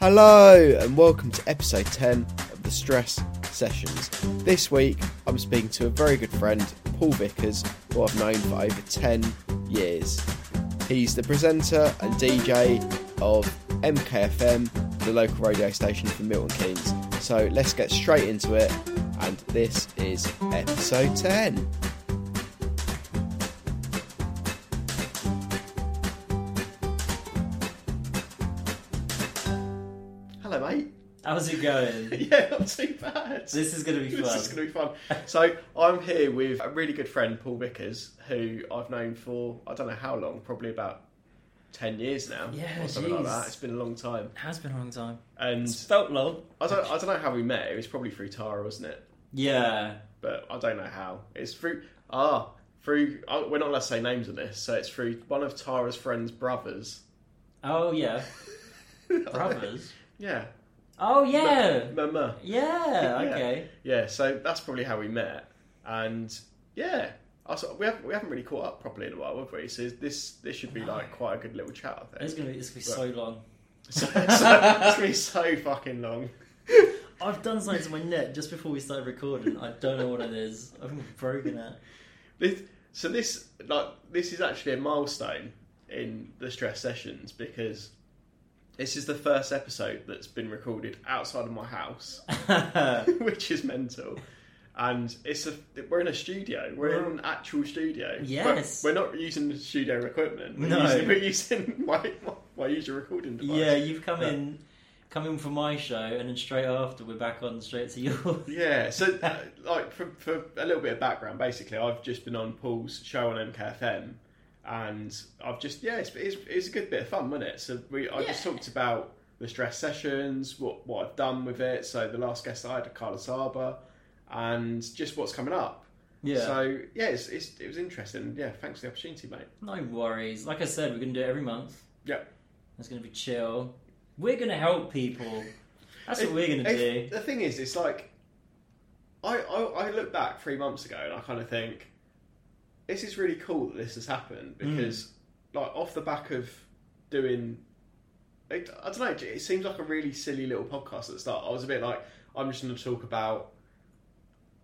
Hello, and welcome to episode 10 of the Stress Sessions. This week, I'm speaking to a very good friend, Paul Vickers, who I've known for over 10 years. He's the presenter and DJ of MKFM, the local radio station for Milton Keynes. So let's get straight into it, and this is episode 10. How's it going? yeah, not too bad. This is going to be fun. This is going to be fun. So I'm here with a really good friend, Paul Vickers, who I've known for I don't know how long, probably about ten years now, Yeah, or something like that. It's been a long time, It has been a long time. and It's felt long. I don't I don't know how we met. It was probably through Tara, wasn't it? Yeah. But I don't know how. It's through ah through. Oh, we're not allowed to say names on this, so it's through one of Tara's friends' brothers. Oh, yeah. Brothers. yeah. Oh, yeah. Mama. Yeah, okay. Yeah, so that's probably how we met, and yeah, I saw, we haven't we haven't really caught up properly in a while, have we? So this this should be like quite a good little chat, I It's going to be, it's gonna be so long. So, so, it's gonna be so fucking long. I've done something to my neck just before we started recording. I don't know what it is. I've broken it. This, so this like this is actually a milestone in the stress sessions because this is the first episode that's been recorded outside of my house, which is mental. And it's a we're in a studio. We're in an actual studio. Yes. But we're not using the studio equipment. We're No. using, we're using my my usual recording device. yeah, you've come Yeah. in come in for my show, and then straight after, we're back on straight to yours. Yeah, so uh, like for, for a little bit of background, basically, I've just been on Paul's show on MKFM, and I've just yeah, it's, it's, it's a good bit of fun, wasn't it? So we I just talked about the stress sessions, what what I've done with it. So the last guest I had, Carla Saba, and just what's coming up. Yeah. So yeah, it's, it's, it was interesting. Yeah, thanks for the opportunity, mate. No worries. Like I said, we're going to do it every month. Yeah. It's going to be chill. We're going to help people. That's what we're going to it- do. The thing is, it's like I, I I look back three months ago and I kind of think this is really cool that this has happened Mm. because like off the back of doing. It, I don't know. It seems like a really silly little podcast at the start. I was a bit like, I'm just going to talk about.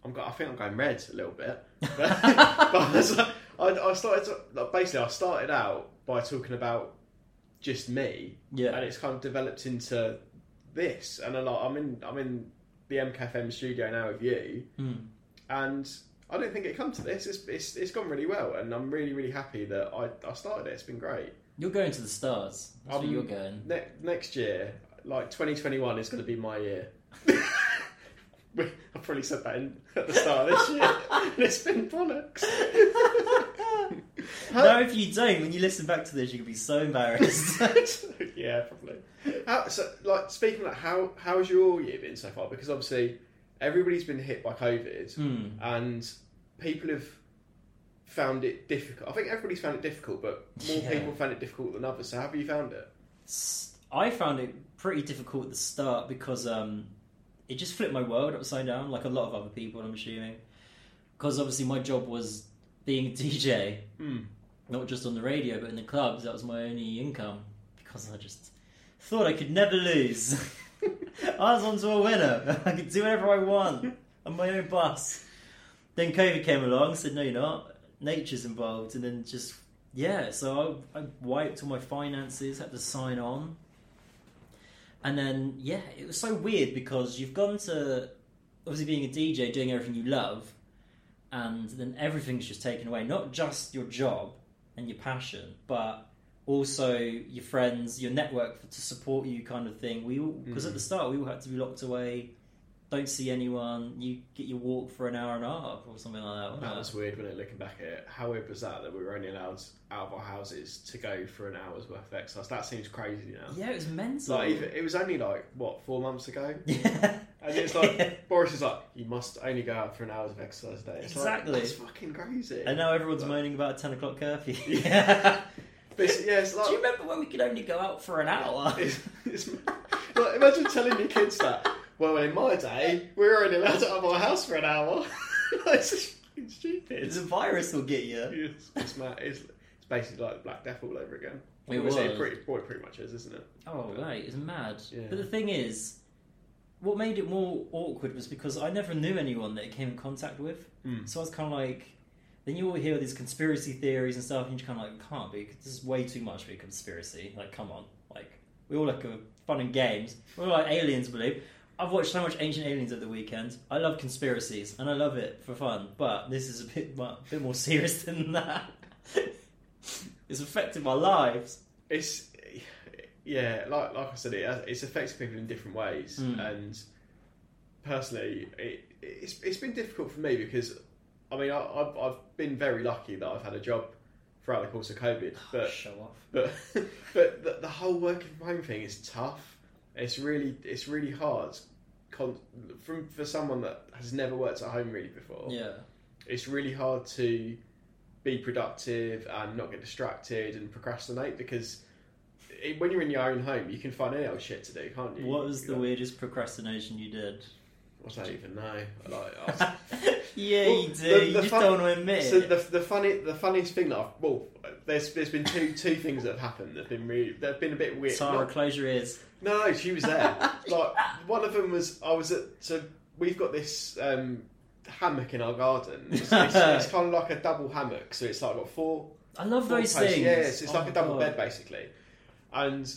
I'm. go- I think I'm going red a little bit, but, but I, was like- I, I started. To, like, basically, I started out by talking about just me, Yeah. and it's kind of developed into this. And I'm, like, I'm in I'm in the MKFM studio now with you, Hmm. and I don't think it come to this. It's, it's it's gone really well, and I'm really really happy that I, I started it. It's been great. You're going to the stars. That's Um, where you're going. Ne- next year, like 2021, is going to be my year. I probably said that in, at the start of this year, and it's been bollocks. No, if you don't, when you listen back to this, you're going to be so embarrassed. yeah, probably. How, so, like, speaking of that, how how's your year been so far? Because obviously, everybody's been hit by COVID, Hmm. and people have found it difficult. I think everybody's found it difficult, but more Yeah. people found it difficult than others. So, how have you found it? I found it pretty difficult at the start because um, it just flipped my world upside down, like a lot of other people, I'm assuming. Because obviously, my job was being a DJ, Mm. not just on the radio, but in the clubs. That was my only income because I just thought I could never lose. I was onto a winner. I could do whatever I want on my own bus. Then COVID came along, said, no, you're not. Nature's involved. And then just, yeah, so I, I wiped all my finances, had to sign on. And then, yeah, it was so weird because you've gone to, obviously, being a DJ, doing everything you love, and then everything's just taken away. Not just your job and your passion, but also your friends, your network to support you, kind of thing. We because at mm. the start we all had to be locked away, don't see anyone. You get your walk for an hour and a half or something like that. That was weird when it looking back at it. How weird was that that we were only allowed out of our houses to go for an hour's worth of exercise? That seems crazy now. yeah, it was mental. Like it was only like what four months ago, yeah. and it's like Boris is like, you must only go out for an hour's of exercise a day. It's Exactly. Like, that's fucking crazy. and now everyone's moaning about a ten o'clock curfew. Yeah. But it's, yeah, it's like, Do you remember when we could only go out for an hour? It's, it's, like, imagine telling your kids that. Well, in my day, we were only allowed out of our house for an hour. it's just fucking stupid. the virus will get you. It's, it's mad. It's, it's basically like Black Death all over again. It was. pretty, well, it pretty much is, isn't it? Oh, right, it's mad. Yeah. But the thing is, what made it more awkward was because I never knew anyone that it came in contact with. Mm. So I was kind of like, then you all hear these conspiracy theories and stuff, and you're kind of like, can't be. this is way too much for a conspiracy. Like, come on. Like, we all like a fun and games. We're all like aliens believe. I've watched so much Ancient Aliens at the weekend. I love conspiracies, and I love it for fun, but this is a bit, mu- bit more serious than that. it's affected my lives. It's yeah, like like I said, it it's affected people in different ways, Mm. and personally, it, it's it's been difficult for me because I mean I, I've I've been very lucky that I've had a job throughout the course of COVID, oh, but Show off. but but the, the whole working from home thing is tough. It's really it's really hard. Con- from for someone that has never worked at home really before, Yeah. it's really hard to be productive and not get distracted and procrastinate because it, when you're in your own home, you can find any old shit to do, can't you? What was the Like, weirdest procrastination you did? I don't even know. Like, I was- yeah, Well, you do. the- you the just fun- don't want to admit so the, the funny the funniest thing that I've well, there's there's been two two things that have happened that have been really that have been a bit weird. Tara, Not- close your ears. No, no, she was there. like one of them was I was at so we've got this um, hammock in our garden. It's, it's, it's kind of like a double hammock, so it's like got four. I love four those posts. things. Yeah, it's, it's Oh like a double God. bed basically. And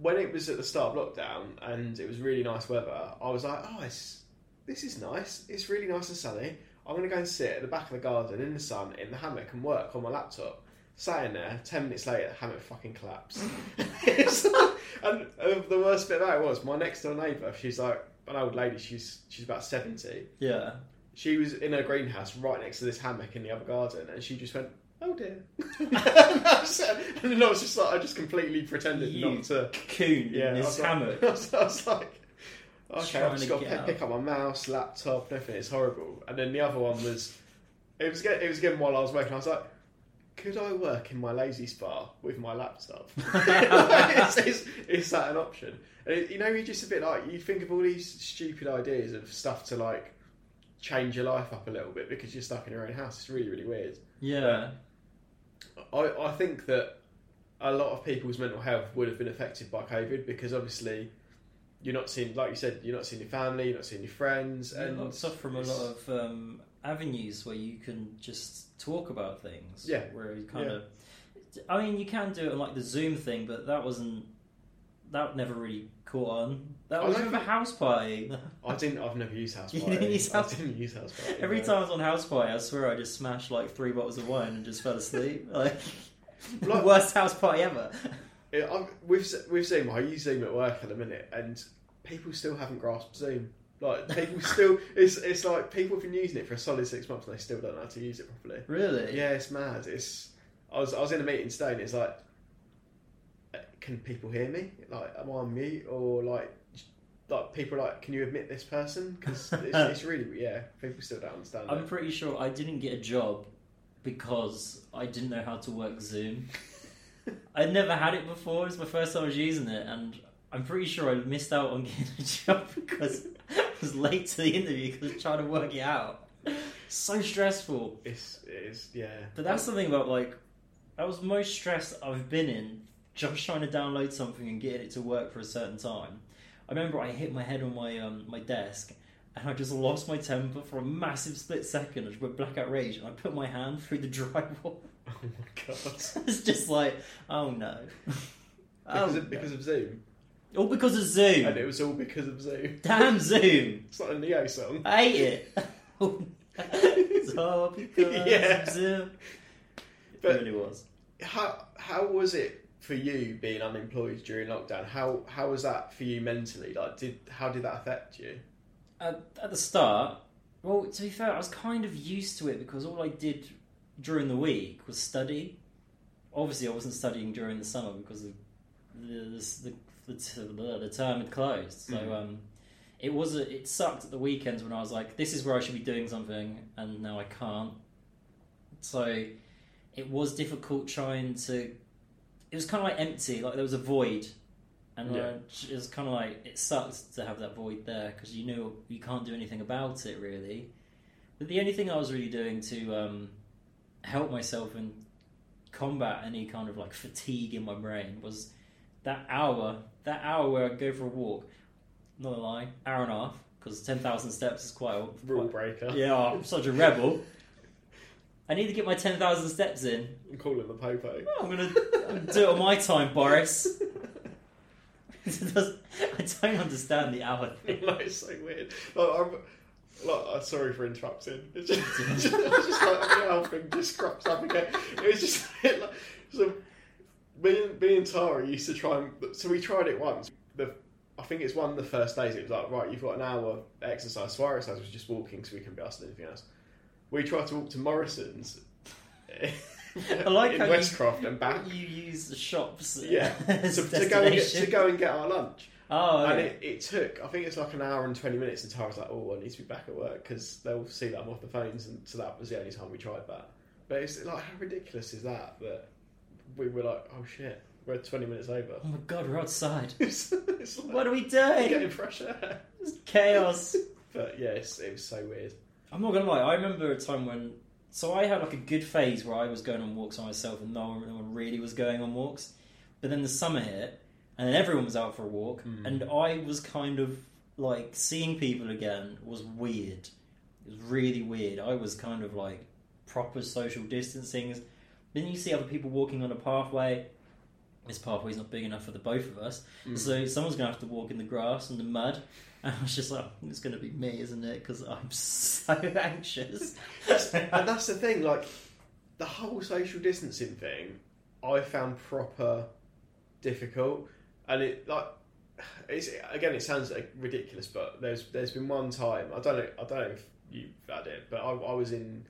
when it was at the start of lockdown and it was really nice weather, I was like, oh, it's, this is nice. It's really nice and sunny. I'm going to go and sit at the back of the garden in the sun in the hammock and work on my laptop. Sat in there, 10 minutes later, the hammock fucking collapsed. And uh, the worst bit about it was my next door neighbour, she's like an old lady, she's she's about 70. Yeah. She was in her greenhouse right next to this hammock in the other garden and she just went, oh dear. and then I was just like, I just completely pretended You not to. Coon Yeah, in his was like- hammock. I was, I was like, okay, I've just got to pick, pick up my mouse, laptop, and everything. It's horrible. And then the other one was, it was it was again while I was working. I was like, could I work in my Lay-Z-Spa with my laptop? is, is, is that an option? And it, you know, you're just a bit like you think of all these stupid ideas of stuff to like change your life up a little bit because you're stuck in your own house. It's really, really weird. Yeah. I, I think that a lot of people's mental health would have been affected by COVID because obviously you're not seeing, like you said, you're not seeing your family, you're not seeing your friends, And and lots from a lot of um, avenues where you can just talk about things. Yeah. Where you kind Yeah. of. I mean, you can do it on like the Zoom thing, but that wasn't. That never really caught on. That I was don't a house party. I didn't. I've never used house You party. didn't use House- I didn't use house party. Every no. time I was on house party, I swear I just smashed like three bottles of wine and just fell asleep. Like, Like- worst house party ever. Yeah, I'm, with with Zoom, I use Zoom at work at the minute, and people still haven't grasped Zoom. Like people still, it's it's like people have been using it for a solid six months, and they still don't know how to use it properly. Really? Yeah, it's mad. It's I was I was in a meeting today, and it's like, uh, can people hear me? Like, am I on mute or like? Like people are like, can you admit this person? Because it's, it's really yeah. People still don't understand I'm it. pretty sure I didn't get a job because I didn't know how to work Zoom. I'd never had it before. It was my first time I was using it, and I'm pretty sure I missed out on getting a job because I was late to the interview because I was trying to work it out. So stressful. It's it is yeah. But that's something about like that was the most stress I've been in just trying to download something and getting it to work for a certain time. I remember I hit my head on my um, my desk and I just lost my temper for a massive split second. I just went blackout rage and I put my hand through the drywall. Oh my god. it's just like, oh no. Because, oh, of, because of Zoom. All because of Zoom. and it was all because of Zoom. Damn Zoom. It's not a Ne-Yo song. I hate it. Oh it's all because Yeah. of Zoom. But- it really was. How how was it for you being unemployed during lockdown? How how was that for you mentally? Like, did how did that affect you? at, at the start, well, to be fair, I was kind of used to it because all I did during the week was study. Obviously, I wasn't studying during the summer because the the, the, the, the term had closed. So Mhm. um, it was a, it sucked at the weekends when I was like, this is where I should be doing something, and now I can't. So it was difficult trying to. It was kind of like empty, like there was a void and Yeah. it was kind of like it sucks to have that void there because you knew you can't do anything about it really. But the only thing I was really doing to um, help myself and combat any kind of like fatigue in my brain was that hour, that hour where I'd go for a walk. Not a lie, hour and a half because ten thousand steps is quite a Rule breaker. Yeah, I'm such a rebel. I need to get my ten thousand steps in. I'm calling the popo. I'm gonna, I'm gonna do it on my time, Boris. I don't understand the hour thing. like, it's so weird. Like, I'm, uh, sorry for interrupting. It's just, it's just, it's just like the just crops up again. It was just like, so. Me and, me and Tara used to try and so we tried it once. The I think it's one of the first days. It was like right, you've got an hour exercise. Suarez was just walking, so we couldn't be asked anything else. We tried to walk to Morrison's. I like in how you- Westcroft and back. You use the shops Yeah, to, to go get, to go and get our lunch. Oh, And it, it took, I think it's like an hour and 20 minutes, and Tara's like, oh, I need to be back at work because they'll see that I'm off the phones, and so that was the only time we tried that. But it's like, how ridiculous is that? That we were like, oh shit, we're 20 minutes over. oh my god, we're outside. it's, it's like, What are we doing? getting fresh air. It's chaos. But yes, it was so weird. I'm not gonna lie. I remember a time when, so I had like a good phase where I was going on walks on myself, and no one, no one really was going on walks. But then the summer hit, and then everyone was out for a walk, Mm. and I was kind of like seeing people again was weird. It was really weird. I was kind of like proper social distancing. Then you see other people walking on a pathway. This pathway's not big enough for the both of us, Mm. so someone's gonna have to walk in the grass and the mud. And I was just like, it's gonna be me, isn't it? Because I'm so anxious. and that's the thing, like, the whole social distancing thing, I found proper difficult. And it, like, it's, again, it sounds like ridiculous, but there's there's been one time, I don't know, I don't know if you've had it, but I, I was in,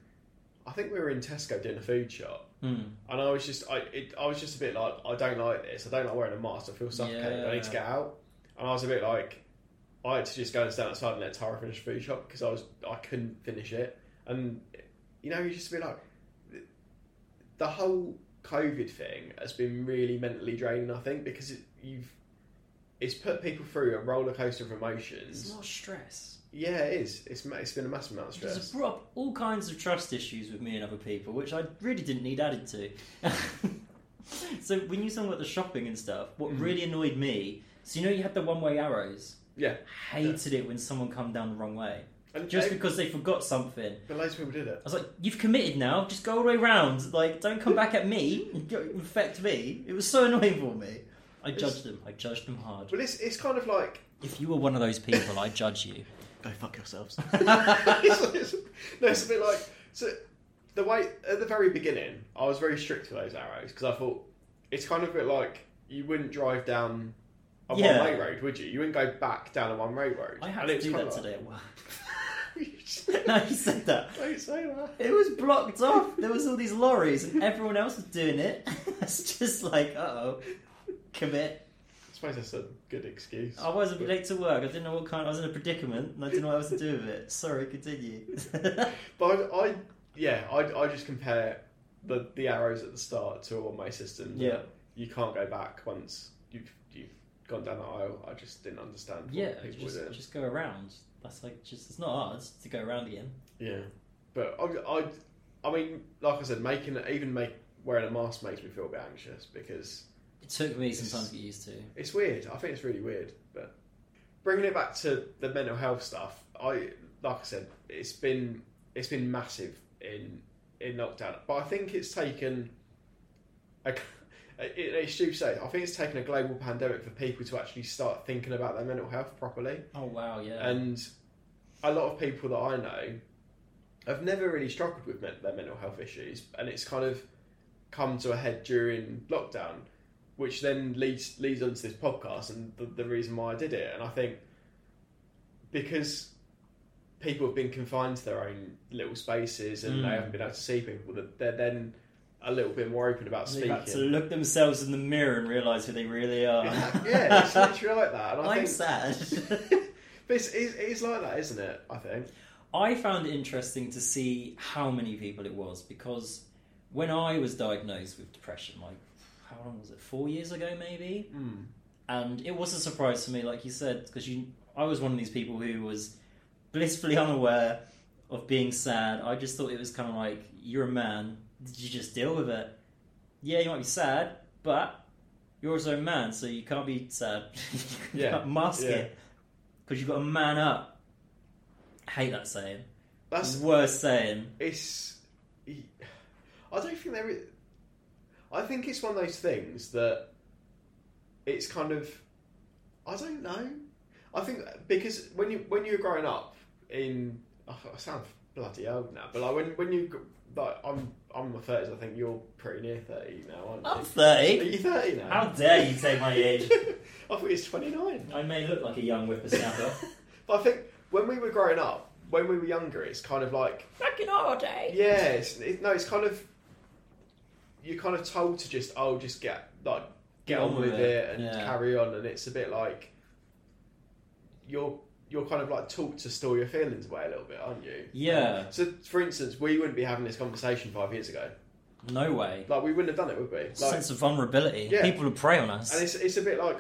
I think we were in Tesco doing a food shop. Hmm. And I was just, I, it, I was just a bit like, I don't like this. I don't like wearing a mask. I feel suffocated. I need to get out. And I was a bit like, I had to just go and stand outside and let Tara finish the food shop because I was, I couldn't finish it. And you know, you just bit like, the whole COVID thing has been really mentally draining. I think because it, you've, it's put people through a roller coaster of emotions. It's emotions. not stress. Yeah, It's it's been a massive amount of stress. It's brought up all kinds of trust issues with me and other people, which I really didn't need added to. so when you talk about the shopping and stuff, what Mhm. really annoyed me, so you know you had the one-way arrows. Yeah. Hated it when someone come down the wrong way, And just eh, because they forgot something. but loads of people did it. I was like, "You've committed now. Just go all the way round. Like, don't come back at me infect me." It was so annoying for me. I It's- judged them. I judged them hard. But it's it's kind of like If you were one of those people, I judge you. go fuck yourselves. it's, it's, no, it's a bit like so. The way at the very beginning, I was very strict with those arrows because I thought it's kind of a bit like you wouldn't drive down a Yeah. one-way road, would you? You wouldn't go back down a one-way road. I had And to it's do kind that of today at work. like- no, you said that. Don't say that. It was blocked off. There was all these lorries, and everyone else was doing it. it's just like, uh oh, commit. I suppose that's a good excuse. I was a bit late to work. I didn't know what kind. I was in a predicament, and I didn't know what else to do with it. Sorry, continue. But I, I yeah, I, I just compare the the arrows at the start to a one-way system. Yeah. you can't go back once you've you've gone down the aisle. I just didn't understand. Yeah, just just go around. That's like just it's not hard to go around again. Yeah, but I, I, I mean, like I said, making it, even make wearing a mask makes me feel a bit anxious because It took me some time to get used to. it's weird. I think it's really weird. But bringing it back to the mental health stuff, I like I said, it's been it's been massive in in lockdown. But I think it's taken. A, it, it's stupid to say. I think it's taken a global pandemic for people to actually start thinking about their mental health properly. Oh wow, yeah. And a lot of people that I know have never really struggled with their mental health issues, and it's kind of come to a head during lockdown, which then leads leads on to this podcast and the, the reason why I did it. And I think because people have been confined to their own little spaces and they Mm. haven't been able to see people, that they're then a little bit more open about speaking. to look themselves in the mirror and realise who they really are. yeah, it's literally like that. And I I'm think, sad. but it's, it's, it's like that, isn't it? I think. I found it interesting to see how many people it was because when I was diagnosed with depression, like how long was it? Four years ago, maybe. Mm. And it was a surprise to me, like you said, because you, I was one of these people who was blissfully unaware of being sad. I just thought it was kind of like you're a man. Did you just deal with it? yeah, you might be sad, but you're also a man, so you can't be sad. you Yeah, can't mask yeah. it because you've got to man up. I hate that saying. That's Worst saying. it's. I don't think there is. I think it's one of those things that it's kind of. I don't know. I think because when you when you were growing up in, oh, I sound bloody old now, but like when when you like I'm I'm in my thirties, I think you're pretty near thirty now, aren't you? I'm thirty. Are 30. you thirty now? How dare you say my age? I thought it's twenty nine. I may look like a young whippersnapper. But I think when we were growing up, when we were younger, it's kind of like Back in our day. Yeah, it's, it, no, it's kind of you're kind of told to just oh, just get like get, on, with it, and yeah. carry on, and it's a bit like you're you're kind of like taught to store your feelings away a little bit, aren't you? Yeah. So, for instance, we wouldn't be having this conversation five years ago. No way. Like we wouldn't have done it, would we? Like, Sense of vulnerability. Yeah. People would prey on us. and it's it's a bit like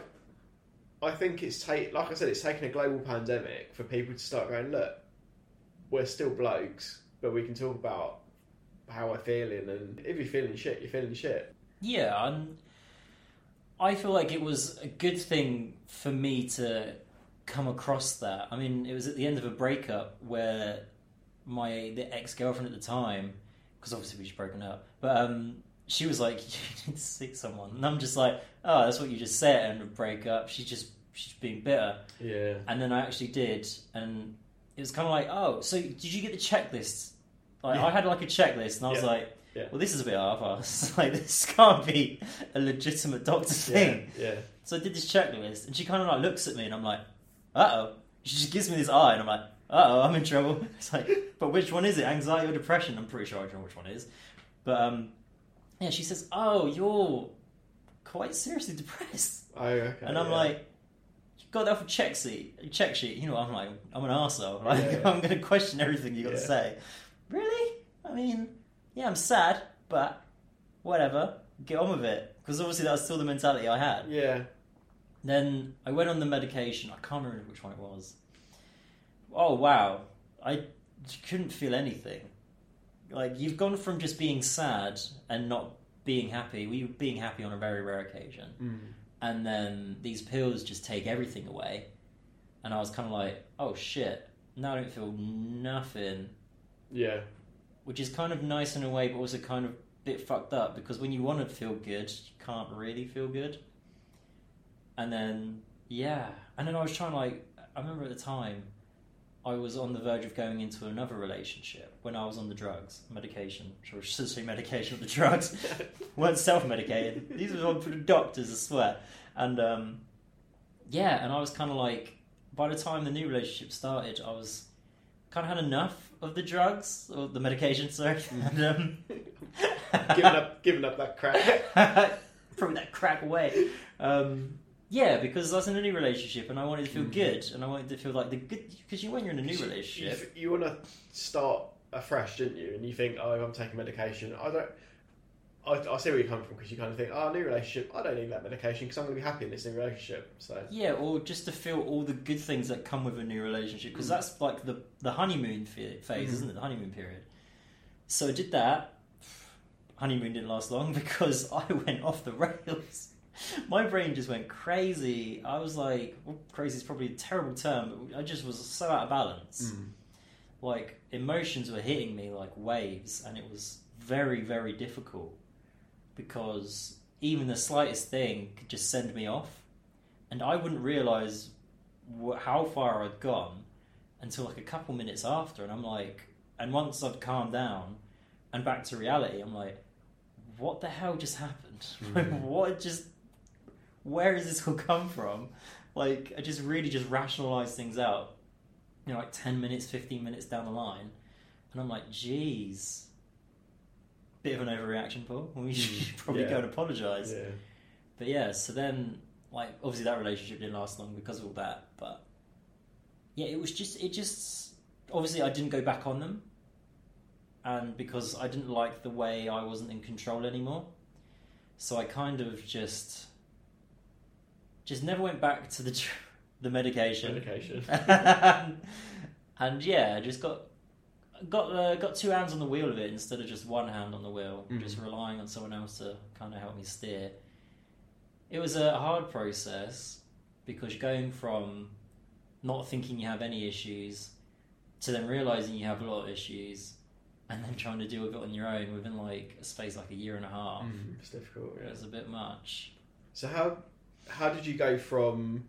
I think it's take like I said, it's taken a global pandemic for people to start going, look, we're still blokes, but we can talk about how we're feeling, and if you're feeling shit, you're feeling shit. Yeah, and I feel like it was a good thing for me to come across that. I mean, it was at the end of a breakup where my the ex girlfriend at the time, because obviously we just broken up, but um, she was like, "You need to see someone," and I'm just like, "Oh, that's what you just said." at the end of a breakup, she's just she's being bitter, Yeah. and then I actually did, and it was kind of like, "Oh, so did you get the checklist?" Like Yeah. I had like a checklist, and I was Yeah. like. Yeah. Well, this is a bit half-assed. Like, this can't be a legitimate doctor thing. Yeah. So I did this checklist, and she kind of like looks at me, and I'm like, "Uh oh." She just gives me this eye, and I'm like, "Uh oh, I'm in trouble." It's like, but which one is it? Anxiety or depression? I'm pretty sure I don't know which one it is. But um, yeah, she says, "Oh, you're quite seriously depressed," Oh, okay. and I'm yeah. like. You got that off a check sheet, check sheet. You know, I'm like, I'm an arsehole. Like, Yeah. I'm going to question everything you got to say. Really? I mean, yeah, I'm sad, but whatever. Get on with it. Because obviously that was still the mentality I had. yeah. Then I went on the medication. I can't remember which one it was. Oh wow, I couldn't feel anything. Like you've gone from just being sad and not being happy. We were being happy on a very rare occasion, Mm. and then these pills just take everything away. And I was kind of like, oh shit. Now I don't feel nothing, Yeah. which is kind of nice in a way, but also kind of a bit fucked up because when you want to feel good, you can't really feel good. And then, yeah. And then I was trying to, like, I remember at the time, I was on the verge of going into another relationship when I was on the drugs, medication. I should say medication, the drugs weren't self medicated. These were all for the doctors, I swear. And, um, yeah, and I was kind of like, by the time the new relationship started, I was kind of had enough of the drugs, or the medication, sorry. and, um, giving up, giving up that crack. throw that crack away. Um, yeah, because I was in a new relationship and I wanted to feel Mm. good, and I wanted to feel like the good. Because you, when you're in a new relationship, You, you want to start afresh, didn't you? And you think, oh, I'm taking medication. I don't. I, I see where you come from because you kind of think, oh, new relationship. I don't need that medication because I'm going to be happy in this new relationship. So yeah, or just to feel all the good things that come with a new relationship, because Mm. that's like the the honeymoon phase, Mhm. isn't it? The honeymoon period. So I did that. Honeymoon didn't last long because I went off the rails. My brain just went crazy. I was like, well, crazy is probably a terrible term, but I just was so out of balance. like emotions were hitting me like waves and it was very very difficult because even the slightest thing could just send me off and i wouldn't realize wh- how far i'd gone until like a couple minutes after and i'm like and once i'd calmed down and back to reality i'm like what the hell just happened like Mhm. what just where this all come from like i just really just rationalize things out you know, like 10 minutes, 15 minutes down the line. And I'm like, geez. Bit of an overreaction, Paul. We should Mm, probably yeah. go and apologise. yeah, But yeah, so then, like, obviously that relationship didn't last long because of all that. But yeah, it was just, it just, obviously I didn't go back on them. And because I didn't like the way I wasn't in control anymore. So I kind of just, just never went back to the, the medication medication. and yeah, I just got got uh, got two hands on the wheel of it instead of just one hand on the wheel, Mhm. just relying on someone else to kind of help me steer. It was a hard process because going from not thinking you have any issues to then realizing you have a lot of issues and then trying to deal with it on your own within like a space like a year and a half. Mm, it's difficult. It Yeah. was a bit much. So how how did you go from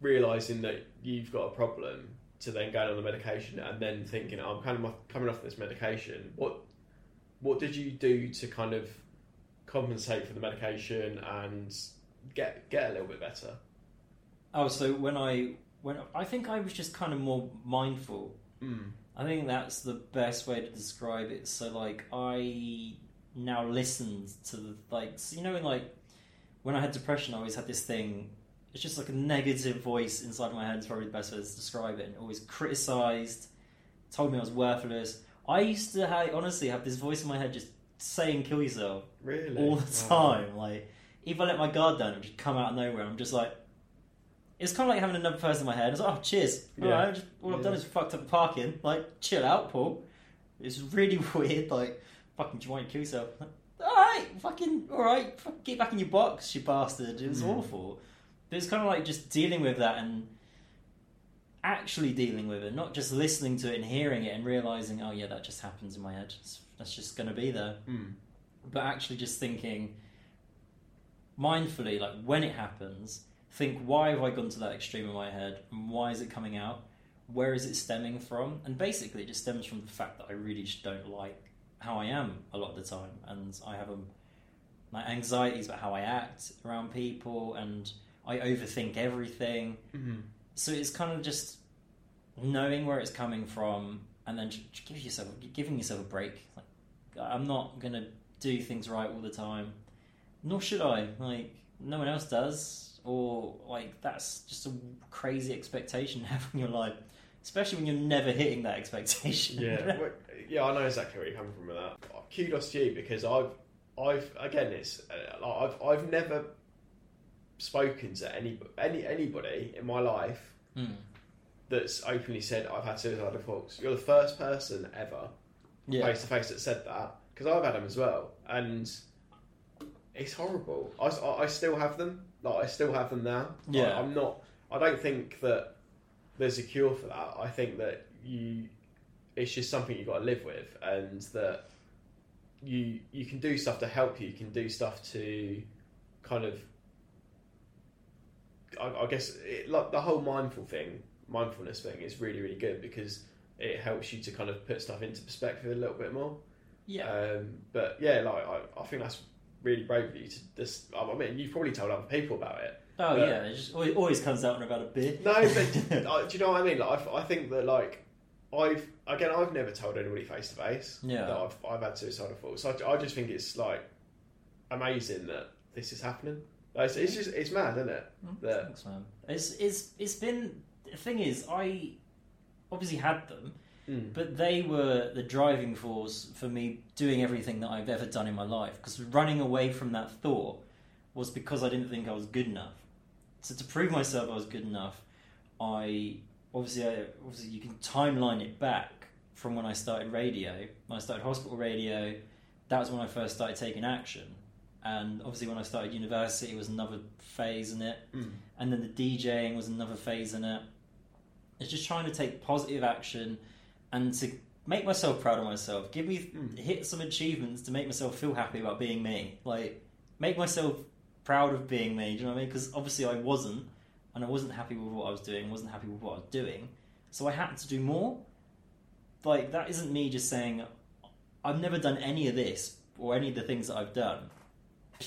realizing that you've got a problem to then going on the medication and then thinking "Oh, I'm kind of coming off this medication? What what did you do to kind of compensate for the medication and get get a little bit better? Oh, so when I when I think I was just kind of more mindful Mm. I think that's the best way to describe it. So, like, I now listened to the like, so, you know, in like when I had depression, I always had this thing. It's just like a negative voice inside my head. Is probably the best way to describe it. And always criticised, told me I was worthless. I used to have, honestly have this voice in my head just saying "kill yourself" Really? all the Wow. time. Like, if I let my guard down, it would just come out of nowhere. I'm just like, it's kind of like having another person in my head. It's like, oh, cheers. All Yeah. right, just, all I've done is fucked up the parking. Like, chill out, Paul. It's really weird. Like, fucking, do you want to kill yourself? Like, all right, fucking, all right, get back in your box, you bastard. It was Mm. awful. But it's kind of like just dealing with that and actually dealing with it, not just listening to it and hearing it and realizing, oh yeah, that just happens in my head. That's just going to be there Mm. but actually just thinking mindfully, like when it happens, think why have I gone to that extreme in my head, and why is it coming out? Where is it stemming from? And basically, it just stems from the fact that I really just don't like how I am a lot of the time, and I have a my anxieties about how I act around people, and I overthink everything. Mm. So it's kind of just knowing where it's coming from, and then just give yourself giving yourself a break. Like I'm not gonna do things right all the time, nor should I. Like no one else does, or like that's just a crazy expectation to have in your life, especially when you're never hitting that expectation. Yeah, well, yeah, I know exactly where you're coming from with that. Kudos to you because I've, I've again, it's uh, I've, I've never spoken to any, any anybody in my life Hmm. that's openly said I've had suicidal thoughts. You're the first person ever face to face that said that because I've had them as well, and it's horrible. I, I, I still have them. Like I still have them now. Yeah. I, I'm not. I don't think that there's a cure for that. I think that you, it's just something you've got to live with, and that you you can do stuff to help you. You can do stuff to kind of. I, I guess it, like the whole mindful thing, mindfulness thing, is really really good because it helps you to kind of put stuff into perspective a little bit more. yeah. Um, but yeah, like I, I think that's really brave of you to just. I mean, you've probably told other people about it. oh but- yeah. It just always, always comes out in about a bit. No, but do you know what I mean? Like, I, I think that like I've again, I've never told anybody face to face that I've I've had suicidal thoughts. So I, I just think it's like amazing that this is happening. It's, it's just it's mad, isn't it? That Thanks, man. It's it's it's been the thing is I obviously had them, mm, but they were the driving force for me doing everything that I've ever done in my life. Because running away from that thought was because I didn't think I was good enough. So to prove myself I was good enough, I obviously I, obviously you can timeline it back from when I started radio. When I started hospital radio, that was when I first started taking action. And obviously when I started university it was another phase in it mm, and then the DJing was another phase in it. It's just trying to take positive action and to make myself proud of myself. Give me Mm. hit some achievements to make myself feel happy about being me. Like make myself proud of being me. Do you know what I mean? Because obviously I wasn't, and I wasn't happy with what I was doing. Wasn't happy with what I was doing. So I had to do more. Like that isn't me just saying I've never done any of this or any of the things that I've done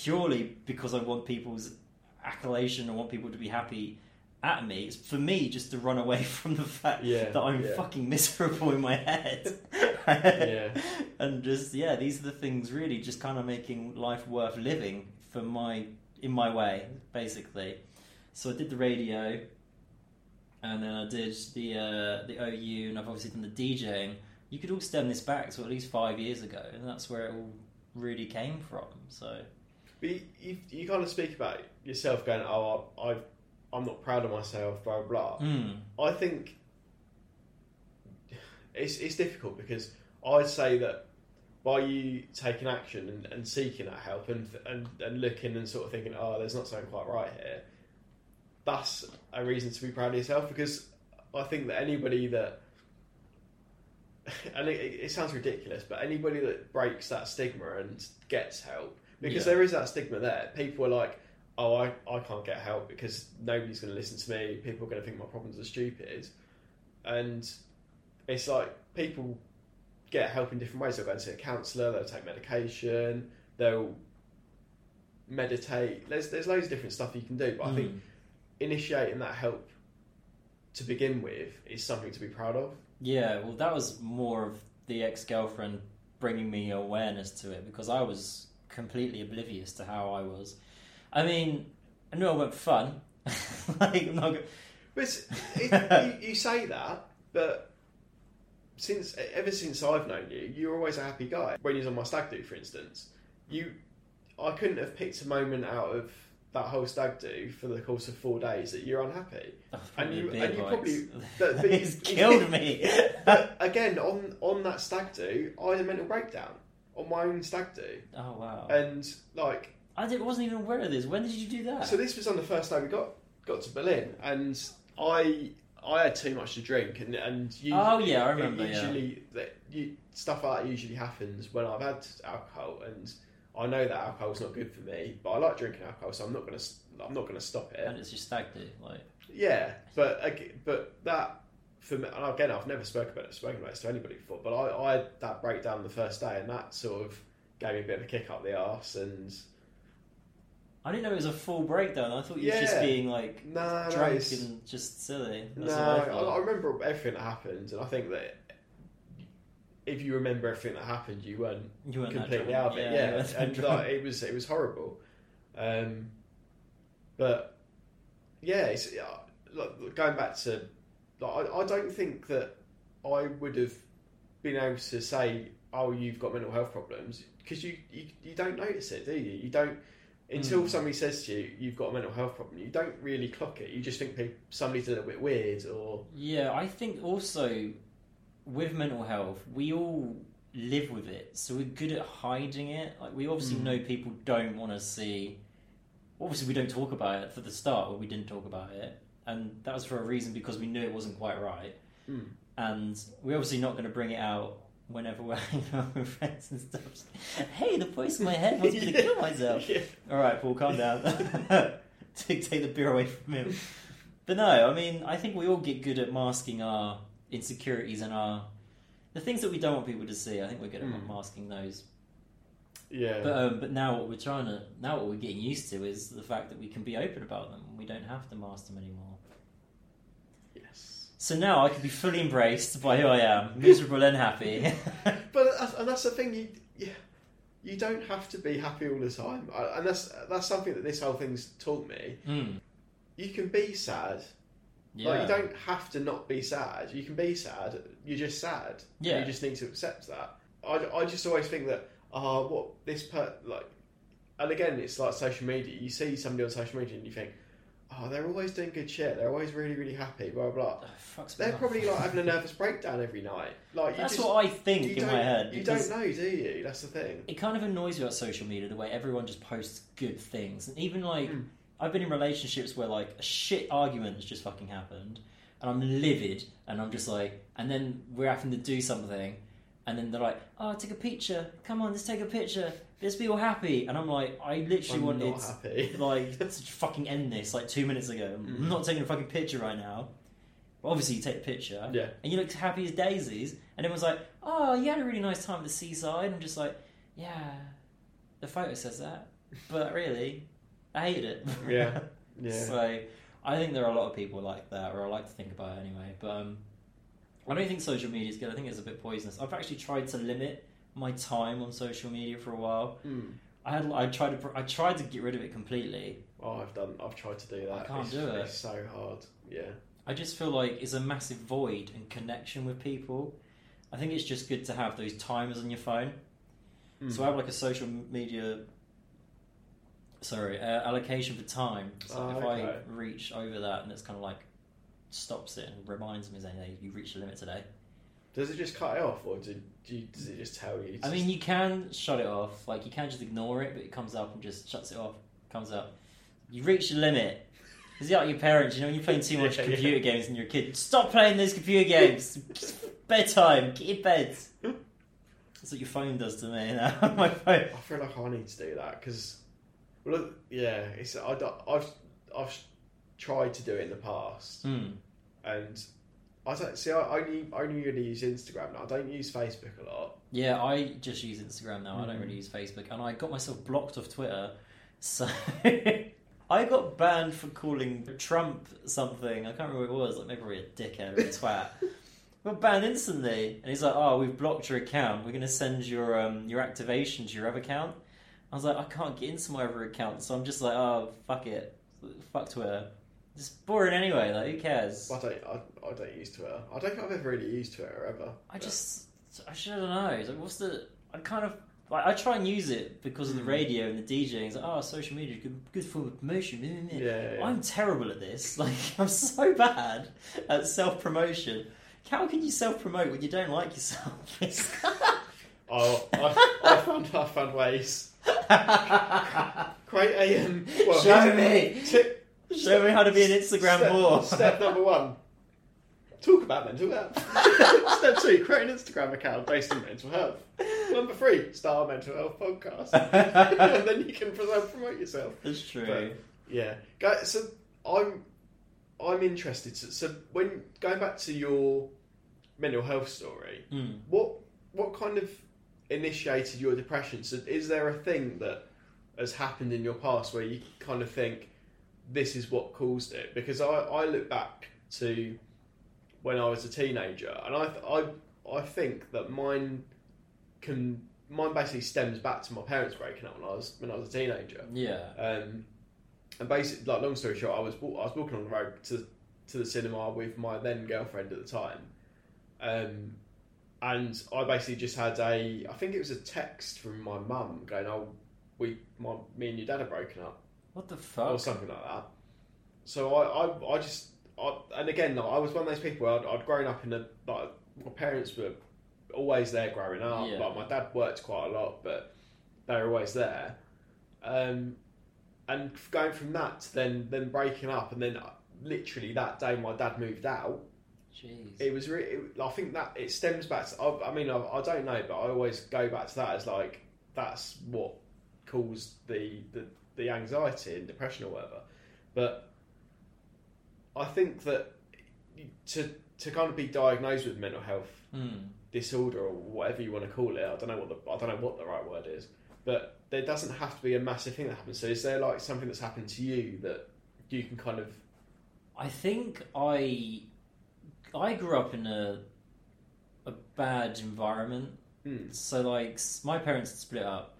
purely because I want people's accolation. I want people to be happy at me. It's for me just to run away from the fact Yeah, that I'm yeah. fucking miserable in my head. yeah, and just yeah, these are the things really just kind of making life worth living for my in my way, basically. So I did the radio, and then I did the uh, the OU, and I've obviously done the DJing. You could all stem this back to at least five years ago, and that's where it all really came from. So but you, you, you kind of speak about yourself going, oh, I, I've, I'm not proud of myself, blah blah. blah. mm, I think it's it's difficult because I'd say that by you taking action and, and seeking that help and, and and looking and sort of thinking, oh, there's not something quite right here. That's a reason to be proud of yourself because I think that anybody that and it, it sounds ridiculous, but anybody that breaks that stigma and gets help, because Yeah. there is that stigma there. People are like, "Oh, I, I can't get help because nobody's going to listen to me. People are going to think my problems are stupid," and it's like people get help in different ways. They'll go and see a counsellor. They'll take medication. They'll meditate. There's there's loads of different stuff you can do, but I think Mm. initiating that help to begin with is something to be proud of. Yeah, well, that was more of the ex girlfriend bringing me awareness to it because I was completely oblivious to how I was. I mean, I knew I went fun. like, I'm not go- it, you, you say that, but since ever since I've known you, you're always a happy guy. When you was on my stag do, for instance, you, I couldn't have picked a moment out of that whole stag do for the course of four days that you're unhappy. And you- and you probably- but- but you- killed me. But again, on on that stag do, I had a mental breakdown on my own stag do, oh wow! and like I didn't, wasn't even aware of this. When did you do that? So this was on the first day we got got to Berlin, and I I had too much to drink, and and you, Oh, yeah, I remember, yeah. Usually, that you, stuff like that usually happens when I've had alcohol, and I know that alcohol's not good for me, but I like drinking alcohol, so I'm not gonna I'm not gonna stop it. and it's your stag do. Like, Yeah, but but that for me, and again, I've never spoken about it, spoken about it to anybody before, but I, I had that breakdown the first day, and that sort of gave me a bit of a kick up the arse, and I didn't know it was a full breakdown. I thought you were just Yeah. being like no, no, drunk it's- and just silly. No, That's I, what I I remember everything that happened, and I think that if you remember everything that happened, you weren't you weren't that completely drunk. out of it. you Yeah, weren't that and drunk. like, it was it was horrible. Um, but yeah, it's, uh, like, going back to, like, I, I don't think that I would have been able to say, "Oh, you've got mental health problems," because you, you you don't notice it, do you? You don't until Mm. somebody says to you, "You've got a mental health problem." You don't really clock it. You just think people, somebody's a little bit weird, or Yeah, I think also with mental health, we all live with it, so we're good at hiding it. Like we obviously Mm. know people don't want to see. Obviously, we don't talk about it for the start, we didn't talk about it, and that was for a reason because we knew it wasn't quite right, Mm. and we're obviously not going to bring it out whenever we're hanging out with friends and stuff. Hey, the voice in my head wants me to kill myself. Yeah. All right, Paul, calm down. take, take the beer away from him. But no, I mean, I think we all get good at masking our insecurities and our the things that we don't want people to see. I think we're good at Mm. masking those. Yeah. But um, but now what we're trying to now what we're getting used to is the fact that we can be open about them. We don't have to mask them anymore. So now I can be fully embraced by who I am, miserable and happy. But that's, and that's the thing. You, you you don't have to be happy all the time, and that's that's something that this whole thing's taught me. mm. You can be sad. Yeah. Like you don't have to not be sad. You can be sad. You're just sad. Yeah. You just need to accept that. I, I just always think that ah what this per like, and again it's like social media. You see somebody on social media and you think. Oh, they're always doing good shit. They're always really, really happy. Blah blah. blah. Oh, fucks They're off. probably like having a nervous breakdown every night. Like That's just, what I think in my head. You don't know, do you? That's the thing. it kind of annoys you about social media the way everyone just posts good things and even like Mm. i've been in relationships where like a shit argument has just fucking happened and i'm livid and i'm just like and then we're having to do something and then they're like oh take a picture come on let's take a picture let's be all happy and i'm like i literally I'm wanted not happy. like to fucking end this like two minutes ago i'm Mm. not taking a fucking picture right now but obviously you take a picture Yeah. and you looked happy as daisies, and everyone's like, "Oh, you had a really nice time at the seaside." I'm just like, "Yeah, the photo says that, but really, I hated it." Yeah. Yeah. so I think there are a lot of people like that, or I like to think about it anyway. But um, I don't think social media is good. I think it's a bit poisonous. I've actually tried to limit my time on social media for a while. Hmm. I had I tried to I tried to get rid of it completely. Oh, I've done. I've tried to do that. I can't it's, do it. It's so hard. Yeah. I just feel like it's a massive void in connection with people. I think it's just good to have those timers on your phone. Hmm. So I have like a social media, sorry, uh, allocation for time. So Oh, if okay. I reach over that, and it's kind of like stops it and reminds me saying, "Hey, you reached the limit today." Does it just cut it off, or do, do you, does it just tell you? I mean, you can shut it off. Like you can just ignore it, but it comes up and just shuts it off. Comes up. You reach your limit. It's like your parents. You know, when you're playing too much Yeah, yeah. computer games and you're a kid, stop playing those computer games. Bedtime. Get in bed. That's what your phone does to me now. My phone. I feel like I need to do that because, well, yeah, it's I, I've, I've tried to do it in the past, Hmm. And I don't see. I only only really use Instagram now. I don't use Facebook a lot. Yeah, I just use Instagram now. I don't really use Facebook, and I got myself blocked off Twitter. So I got banned for calling Trump something. I can't remember what it was. Like maybe a dickhead or a twat. got banned instantly, and he's like, "Oh, we've blocked your account. We're going to send your um, your activation to your other account." I was like, "I can't get into my other account," so I'm just like, "Oh, fuck it, fuck Twitter." It's boring anyway. Like, who cares? I don't I, I don't use Twitter. I don't think I've ever really used Twitter ever. I just, I should, I don't know. Like, what's the? I kind of like I try and use it because of the Mm. radio and the DJing. It's like, oh, social media good, good for promotion. meh, meh, meh. yeah, yeah, yeah. I'm terrible at this. Like, I'm so bad at self promotion. How can you self promote when you don't like yourself? Oh, I, I found I found ways. Create a um, well, Show me. Tip, Show me how to be an Instagram step, whore. Step number one: talk about mental health. step two: create an Instagram account based on mental health. Number three: start a mental health podcast, and then you can promote yourself. That's true. But- Yeah, Go, so I'm I'm interested. So, so when going back to your mental health story, Mm. what what kind of initiated your depression? So is there a thing that has happened in your past where you kind of think this is what caused it? Because I, I look back to when I was a teenager, and I I I think that mine can mine basically stems back to my parents breaking up when I was when I was a teenager. Yeah. Um, and basically, like long story short, I was I was walking on the road to to the cinema with my then girlfriend at the time, um, and I basically just had a I think it was a text from my mum going, "Oh, we my me and your dad are broken up." What the fuck? or something like that. So I, I, I just, I, and again, like, I was one of those people. I'd, I'd grown up in a like my parents were always there growing up. Yeah. Like my dad worked quite a lot, but they were always there. Um, and going from that to then then breaking up, and then uh, literally that day my dad moved out. Jeez. It was really. It, I think that it stems back. To, I, I mean, I, I don't know, but I always go back to that as like that's what caused the the, the anxiety and depression or whatever. But I think that to to kind of be diagnosed with mental health Mm. disorder or whatever you want to call it, I don't know what the I don't know what the right word is, but there doesn't have to be a massive thing that happens. So is there like something that's happened to you that you can kind of I think I I grew up in a a bad environment. Hmm. So like my parents had split up.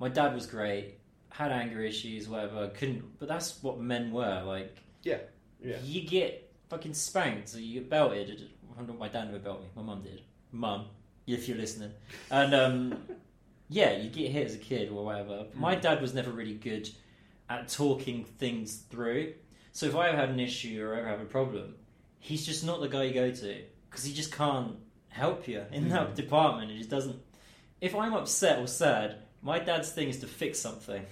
My dad was great, had anger issues, whatever. Couldn't, but that's what men were like. yeah yeah. You get fucking spanked, or you get belted. Not my dad never belt me. My mum did. Mum, if you're listening, and um, yeah, you get hit as a kid or whatever. My Mm. dad was never really good at talking things through. So if I ever had an issue or ever have a problem, he's just not the guy you go to because he just can't help you in that Mm. department. He just doesn't. If I'm upset or sad, my dad's thing is to fix something.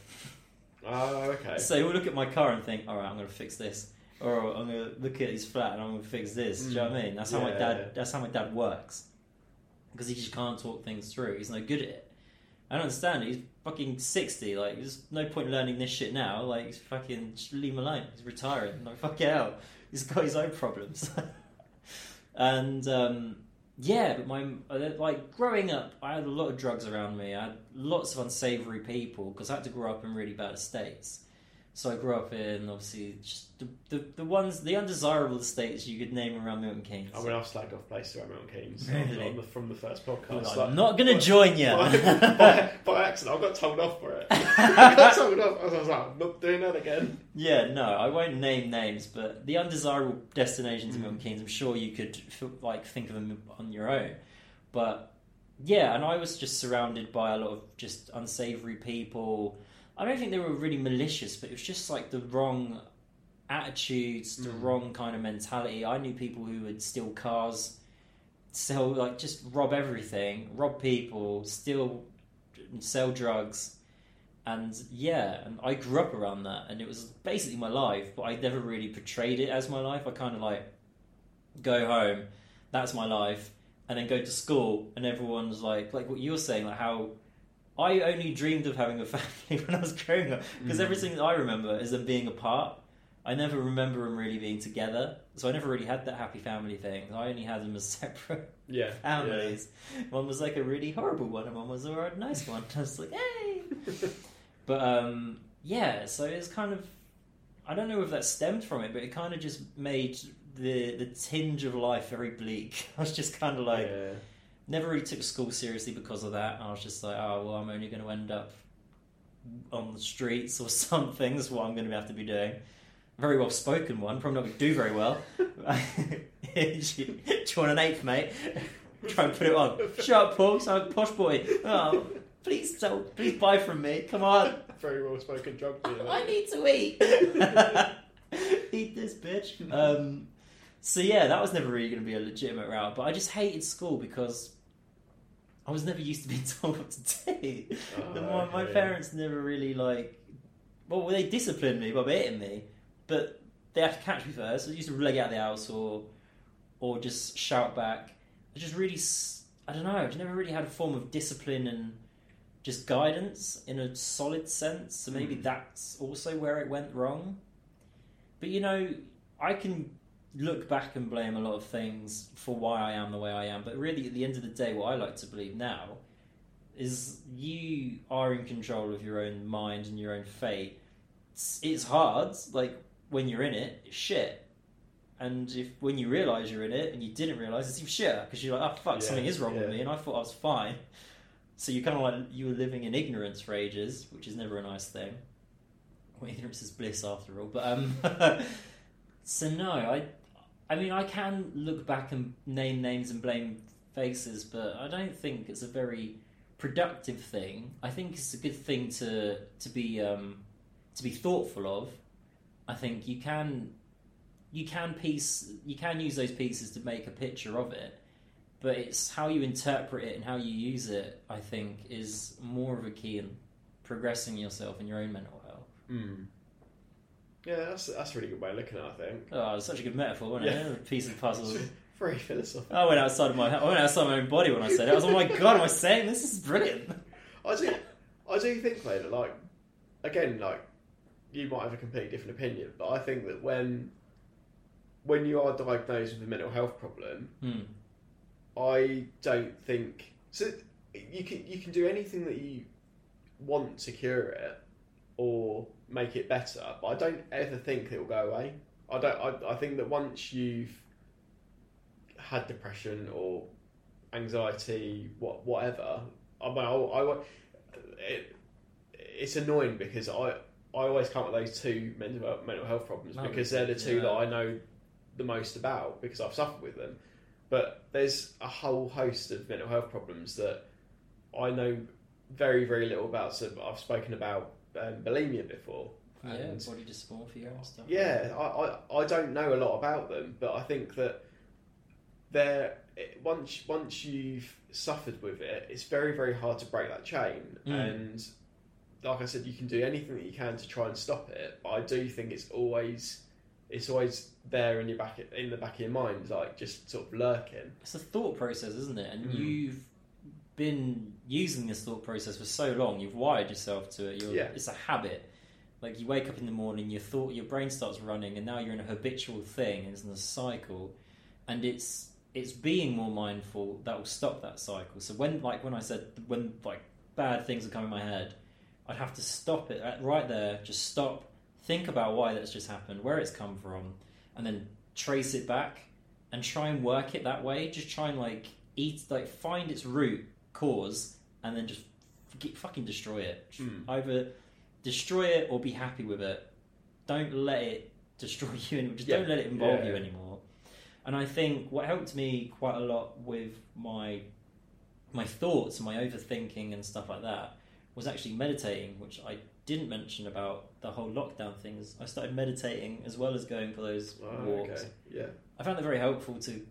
oh okay So he'll look at my car and think, all right, I'm going to fix this. Or I'm going to look at his flat and I'm going to fix this. Do you know what I mean? That's how my dad. yeah. That's how my dad works. Because he just can't talk things through. He's no good at it. I don't understand. it. He's fucking sixty. Like, there's no point learning this shit now. Like, he's fucking just leave him alone. He's retiring. Like, fuck it out. He's got his own problems. and um, yeah, but my uh, like growing up, I had a lot of drugs around me. I had lots of unsavory people because I had to grow up in really bad estates. So I grew up in obviously just the, the, the ones the undesirable estates you could name around Milton Keynes. I mean, I've slagged off places around Milton Keynes Really? on the, from the first podcast. I'm like- not going to by- join you. by, by, by accident, I got told off for it. I got told off. I was like, I'm not doing that again. Yeah, no, I won't name names, but the undesirable destinations in Mm. Milton Keynes, I'm sure you could f- like think of them on your own. But yeah, and I was just surrounded by a lot of just unsavory people. I don't think they were really malicious, but it was just like the wrong attitudes, the Mm. wrong kind of mentality. I knew people who would steal cars sell like just rob everything, rob people, steal, sell drugs, and yeah, and I grew up around that, and it was basically my life. But I never really portrayed it as my life. I kind of like go home, that's my life, and then go to school, and everyone's like, like what you were saying, like how. I only dreamed of having a family when I was growing up because Mm. everything that I remember is them being apart. I never remember them really being together, so I never really had that happy family thing. I only had them as separate Yeah. families. One was like a really horrible one, and one was a nice one. I was like, hey. But um, yeah, so it's kind of I don't know if that stemmed from it, but it kind of just made the the tinge of life very bleak. I was just kind of like yeah. Never really took school seriously because of that. I was just like, oh well, I'm only going to end up on the streets or something. That's what I'm going to have to be doing. Very well spoken one, probably not going to do very well. do you want an eighth, mate? Try and put it on. Shut up, Paul. So posh boy. Oh, please, sell, please buy from me. Come on. Very well spoken drug dealer. I need to eat. eat this bitch. Um, so yeah, that was never really going to be a legitimate route. But I just hated school because I was never used to being told what to do. Oh, The- my, my okay. parents never really like. Well, they disciplined me by hitting me, but they had to catch me first. So they used to leg out the house or, or just shout back. I just really, I don't know. I never really had a form of discipline and just guidance in a solid sense. So maybe Hmm. that's also where it went wrong. But you know, I can look back and blame a lot of things for why I am the way I am. But really, at the end of the day, what I like to believe now is you are in control of your own mind and your own fate. It's, it's hard, like when you're in it, it's shit. And if when you realise you're in it and you didn't realise, it's even shit because you're like, oh fuck, Yeah, something is wrong with me, and I thought I was fine. So you kind of like you were living in ignorance for ages, which is never a nice thing. Well, ignorance is bliss after all. But um, so no, I, I mean, I can look back and name names and blame faces, but I don't think it's a very productive thing. I think it's a good thing to to be um, to be thoughtful of. I think you can you can piece you can use those pieces to make a picture of it, but it's how you interpret it and how you use it. I think is more of a key in progressing yourself in your own mental health. Mm. Yeah, that's that's a really good way of looking at it, I think. Oh, it's such a good metaphor, wasn't Yeah. it? A piece of puzzle. Very philosophical. I went outside of my I went outside my own body when I said it. I was like, oh my god, am I saying this? This is brilliant. I do, I do think though that like, again, like, you might have a completely different opinion, but I think that when, when you are diagnosed with a mental health problem, Hmm. I don't think so. You can you can do anything that you want to cure it or make it better, but I don't ever think it will go away. I don't. I, I think that once you've had depression or anxiety, what whatever, I mean, I, I it, it's annoying because I I always come with those two mental mental health problems Oh, because they're the two yeah. that I know the most about because I've suffered with them. But there's a whole host of mental health problems that I know very very little about. So I've spoken about um, bulimia before. Yeah, And body dysmorphia and stuff. yeah, I, I, I don't know a lot about them, but I think that they're once once you've suffered with it, it's very very hard to break that chain. Mm. And like I said, you can do anything that you can to try and stop it. But I do think it's always it's always there in your back in the back of your mind, like just sort of lurking. It's a thought process, isn't it? And Mm. you've been using this thought process for so long. You've wired yourself to it. You're, Yeah. It's a habit. Like you wake up in the morning, your thought, your brain starts running, and now you're in a habitual thing. It's in a cycle, and it's it's being more mindful that will stop that cycle. So when, like when I said when like bad things are coming in my head, I'd have to stop it uh, right there. Just stop, think about why that's just happened, where it's come from, and then trace it back and try and work it that way. Just try and like eat, like find its root cause, and then just get, fucking destroy it. Mm. Either destroy it or be happy with it. Don't let it destroy you, and just Yeah. don't let it involve Yeah. you anymore. And I think what helped me quite a lot with my my thoughts and my overthinking and stuff like that was actually meditating, which I didn't mention about the whole lockdown things. I started meditating as well as going for those Oh, walks. okay, yeah, I found it very helpful to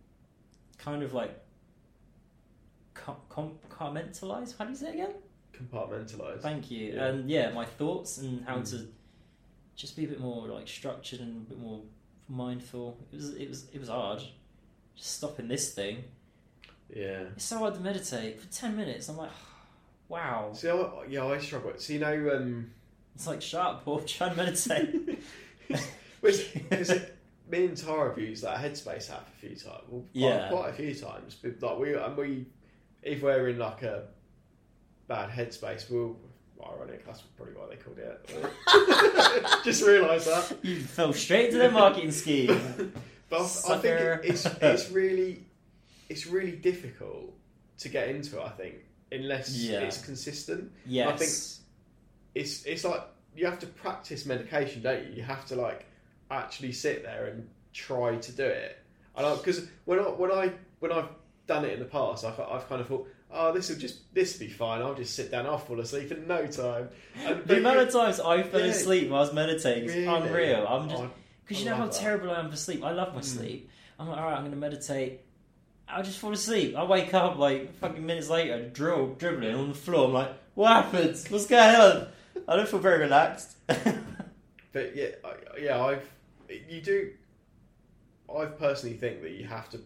kind of like com- compartmentalize. How do you say it again? Compartmentalize. Thank you. Yeah. And yeah, my thoughts and how Mm. to just be a bit more like structured and a bit more mindful. It was it was it was hard. Just stopping this thing. Yeah. It's so hard to meditate for ten minutes. I'm like, wow. See, I, yeah, I struggle. So you know, um, It's like shut up, Paul. Try and meditate. Because me and Tara have used that Headspace app a few times. Well, quite, Yeah. quite a few times. But like we and we, if we're in like a bad headspace, we'll. Ironic, that's probably why they called it. Just realised that. you fell straight to their marketing scheme. But I, I think it's it's really it's really difficult to get into. I think unless Yeah. it's consistent. Yes. I think it's it's like you have to practice medication, don't you? You have to like actually sit there and try to do it. And because when I when I when I've done it in the past, I've, I've kind of thought, oh, this will just this will be fine. I'll just sit down. I'll fall asleep in no time. And The amount of times I fell Yeah. asleep while I was meditating is Really? unreal. I'm just Oh, because I you know how that. terrible I am for sleep. I love my Mm. sleep. I'm like, all right, I'm going to meditate. I'll just fall asleep. I wake up like fucking minutes later, drill, dribbling on the floor. I'm like, what happened? What's going on? I don't feel very relaxed. But yeah, I, yeah, I've you do. I personally think that you have to.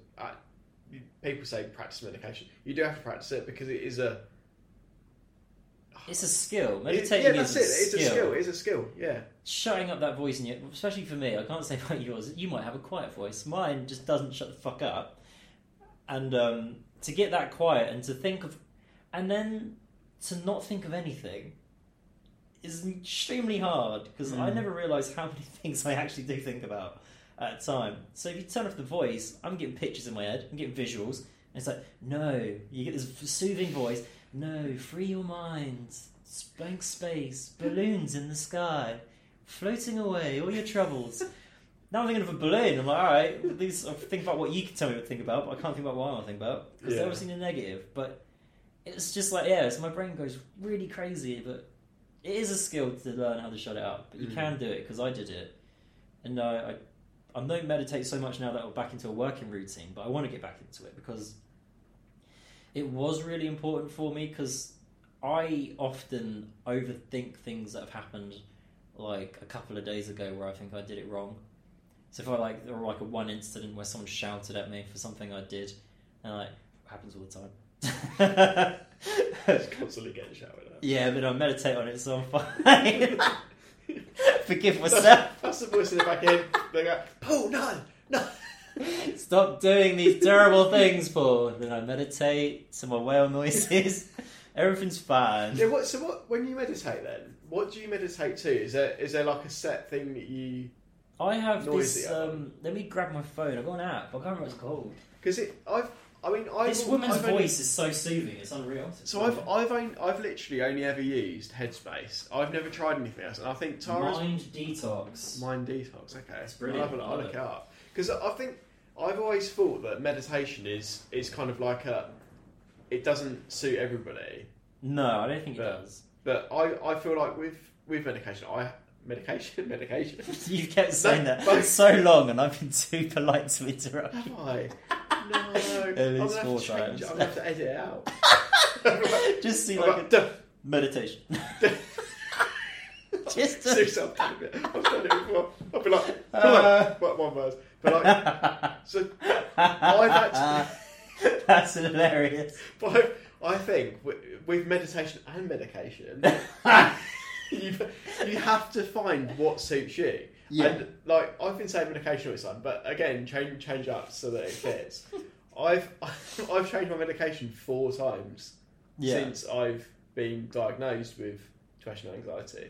You- people say practice medication. You do have to practice it because it is a. it's a skill. it- yeah, that's is it. It's a skill. It's a skill. Yeah. Shutting up that voice in your, especially for me, I can't say about yours. You might have a quiet voice. Mine just doesn't shut the fuck up. And um, to get that quiet and to think of, and then to not think of anything is extremely hard because I Mm. never realised how many things I actually do think about at a time. So if you turn off the voice, I'm getting pictures in my head, I'm getting visuals, and it's like, no, you get this soothing voice, no, free your mind, blank space, balloons in the sky, floating away, all your troubles. now I'm thinking of a balloon. I'm like, all right, these, I think about what you can tell me what to think about, but I can't think about what I want to think about because Yeah. they're obviously the negative. But it's just like, yeah, so my brain goes really crazy, but it is a skill to learn how to shut it up. But you Mm. can do it because I did it, and uh, I, I don't meditate so much now that I'm back into a working routine. But I want to get back into it because it was really important for me because I often overthink things that have happened like a couple of days ago where I think I did it wrong. So if I like or like a one incident where someone shouted at me for something I did, and like it happens all the time. Just constantly getting shouted at. yeah, but I meditate on it, so I'm fine. Forgive myself. That's the voice in the back end. They go, Paul, no, no. Stop doing these terrible things, Paul. Then I meditate to my whale noises. Everything's fine. Yeah. What? So what? When you meditate, then what do you meditate to? Is there is there like a set thing that you? I have this. Um, let me grab my phone. I've got an app. I can't remember what it's called. Because it, I've. I mean, I've. this woman's I've only- voice is so soothing. It's unreal. So I've I've only, I've literally only ever used Headspace. I've never tried anything else, and I think Tara's mind detox. Mind Detox. Okay, It's brilliant. I'll, have a- I I'll look it. up because I think I've always thought that meditation is is kind of like a. It doesn't suit everybody, No, I don't think it does. but I, I feel like with with medication, I medication medication. You kept saying that but- so long, and I've been too polite to interrupt. Have I? No, At least four times. I'm gonna have to edit it out. Just see I'm like like, a duh, meditation. Just do a... something. I've done it before. I'll be like, Uh. what one verse, but like, so I've actually. That's hilarious. But I, I think with, with meditation and medication, you, you have to find what suits you. Yeah. And like I've been saying medication all this time, but again, change change up so that it fits. I've I've changed my medication four times Yeah. since I've been diagnosed with depression and anxiety,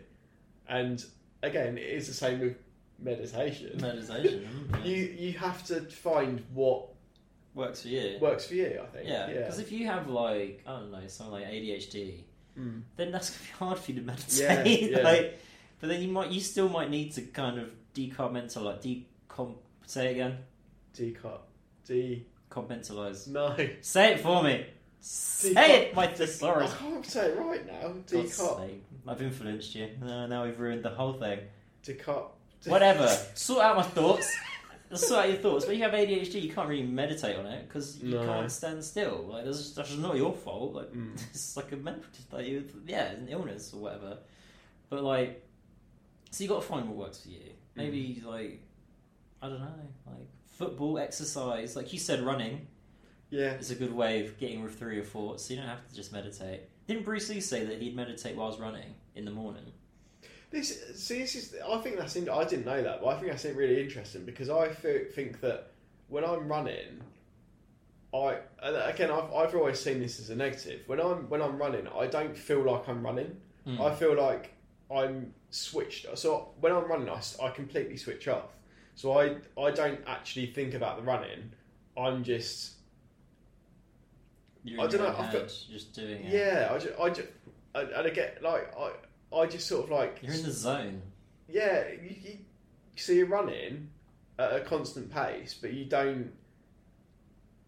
and again, it is the same with meditation. Meditation. yeah. You you have to find what Works for you. works for you. I think. Yeah, Yeah. because if you have like I don't know something like ADHD, Mm. then that's gonna be hard for you to meditate. yeah. like, but then you might you still might need to kind of decommental like decom say it again Decot. D. compartmentalize. No. Say it for me. Say Decom- it, my thesaurus. I can't say it right now. God's I've influenced you. No, now we've ruined the whole thing. Decot. Whatever. sort out my thoughts. sort out your thoughts. But you have ADHD, you can't really meditate on it because you No. can't stand still. Like that's, that's just not your fault. Like Mm. it's like a mental, like you, yeah, an illness or whatever. But like, so you got to find what works for you. Maybe Mm. like, I don't know, like football, exercise. Like you said, running Yeah. is a good way of getting through your thoughts. So you don't have to just meditate. Didn't Bruce Lee say that he'd meditate while running in the morning? This see, this is. I think that's. In, I didn't know that, but I think that's really interesting because I think that when I'm running, I and again I've, I've always seen this as a negative. When I'm when I'm running, I don't feel like I'm running. Hmm. I feel like I'm switched. So when I'm running, I completely switch off. So I I don't actually think about the running. I'm just You're I dunno, your I own feel- just doing it. yeah. I just I just and, and I get like I I just sort of like You're in the zone. yeah, you, you, so you're running at a constant pace, but you don't.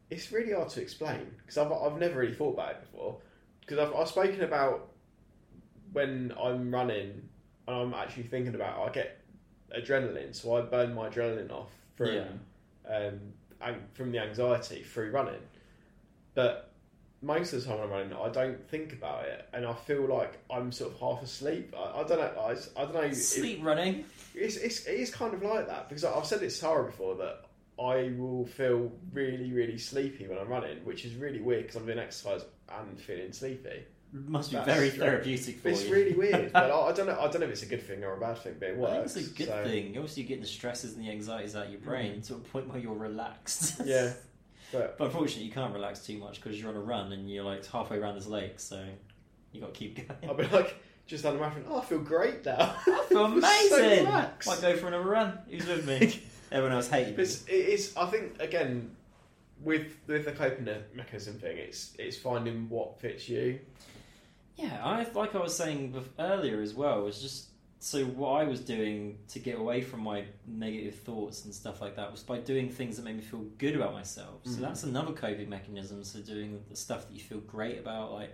It's really hard to explain because I've, I've never really thought about it before. Because I've, I've spoken about when I'm running and I'm actually thinking about it, I get adrenaline, so I burn my adrenaline off from Yeah. um, from the anxiety through running. But most of the time when I'm running, I don't think about it, and I feel like I'm sort of half asleep. I, I don't know. I, I don't know. it- Sleep running. it's, it's, it is kind of like that because I've said it to Sarah before that I will feel really, really sleepy when I'm running, which is really weird because I'm doing exercise and feeling sleepy. Must be That's very strange. therapeutic for It's you. really weird, but I, I don't know. I don't know if it's a good thing or a bad thing, but it I works. think it's a good so- thing. Obviously, you get the stresses and the anxieties out of your brain mm. to a point where you're relaxed. Yeah, but But unfortunately, you can't relax too much because you're on a run and you're like halfway around this lake, so you got to keep going. I'll be like just on the marathon. Oh, I feel great now. I feel So amazing. relaxed. Might go for another run. Who's with me? Everyone else hated But me. it's, it is. I think again with with the coping mechanism thing, it's it's finding what fits you. Yeah, I like I was saying bef- earlier as well. It's just so what I was doing to get away from my negative thoughts and stuff like that was by doing things that made me feel good about myself. So Mhm. that's another coping mechanism. So doing the stuff that you feel great about, like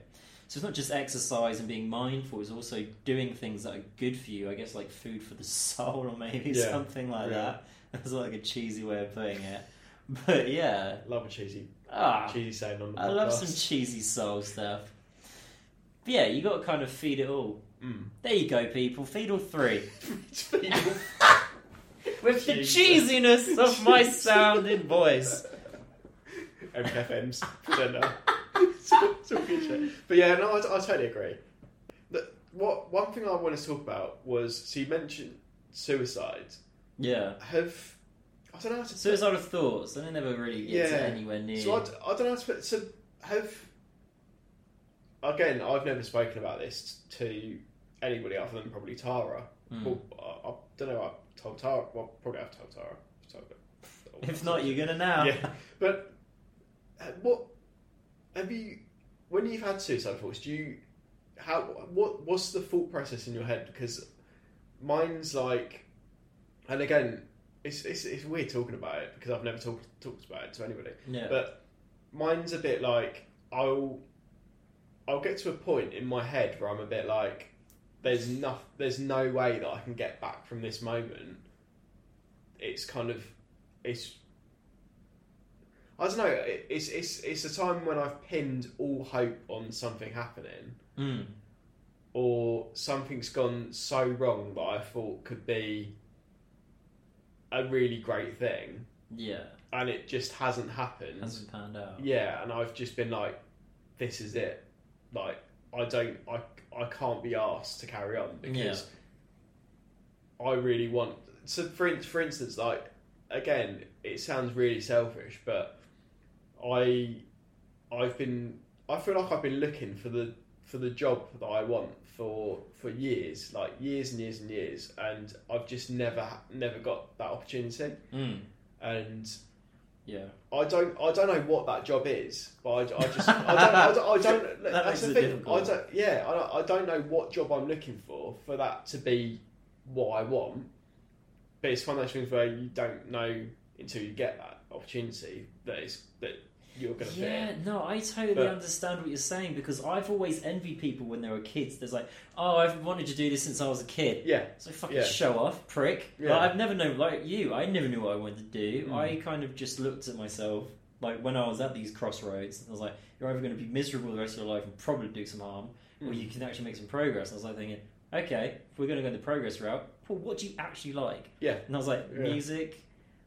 so it's not just exercise and being mindful. It's also doing things that are good for you. I guess like food for the soul or maybe Yeah. something like Yeah. that. That's like a cheesy way of putting it. But yeah, Love a cheesy ah, cheesy saying on the I love some cheesy soul stuff. But yeah, you got to kind of feed it all. Mm. There you go, people. Feed all three. With the Jesus. cheesiness of my sounding voice. MFM's presenter. it's, all, good shit. But yeah, no, I, I totally agree. The, what one thing I wanted to talk about was so you mentioned suicide. Yeah. Have I don't know how to Suicidal thoughts. I never really get Yeah. to anywhere near. So I, d- I don't know how to put. So have again, I've never spoken about this to anybody other than probably Tara. Hmm. Well, I, I don't know. I told Tara. Well, probably I've told Tara. Told. If not, you're gonna now. Yeah, but uh, what have you when you've had suicide thoughts? Do you how what what's the thought process in your head? Because mine's like, and again, it's it's, it's weird talking about it because I've never talked talked about it to anybody. Yeah. But mine's a bit like I'll I'll get to a point in my head where I'm a bit like there's no there's no way that I can get back from this moment. It's kind of it's I don't know. It's it's it's a time when I've pinned all hope on something happening, Mm. or something's gone so wrong that I thought could be a really great thing, Yeah. and it just hasn't happened. Hasn't panned out. Yeah, and I've just been like, this is it. Like, I don't, I, I can't be asked to carry on because I really want. So, for for instance, like again, it sounds really selfish, but I, I've been, I feel like I've been looking for the for the job that I want for for years, like years and years and years, and I've just never never got that opportunity, Mm. and. Yeah. I don't. I don't know what that job is, but I, I just. I don't. I don't. I don't That that's the thing. I don't. Yeah. I don't, I don't know what job I'm looking for for that to be what I want. But it's one of those things where you don't know until you get that opportunity that is that you're going to Yeah, no, I totally But- understand what you're saying because I've always envied people when they were kids. There's like, oh, I've wanted to do this since I was a kid. Yeah, So fucking Yeah. show off, prick. Yeah. Like, I've never known, like you, I never knew what I wanted to do. Mm. I kind of just looked at myself, like when I was at these crossroads, I was like, you're either going to be miserable the rest of your life and probably do some harm, or Mm. you can actually make some progress. I was like thinking, okay, if we're going to go the progress route, well, what do you actually like? Yeah. And I was like, Yeah. music.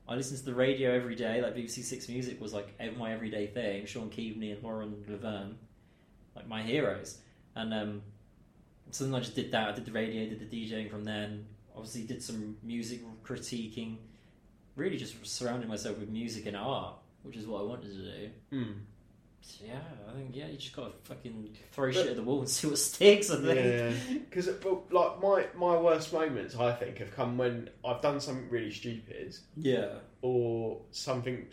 I listen to the radio every day. Like BBC Six Music was like my everyday thing. Shaun Keaveny and Lauren Laverne, like my heroes. And um, so then I just did that. I did the radio, did the DJing from then. Obviously, did some music critiquing. Really, just surrounding myself with music and art, which is what I wanted to do. Mm. So, yeah, I think yeah, you just gotta fucking throw But- shit at the wall and see what sticks. I think. Yeah, because like my my worst moments, I think, have come when I've done something really stupid Yeah. or something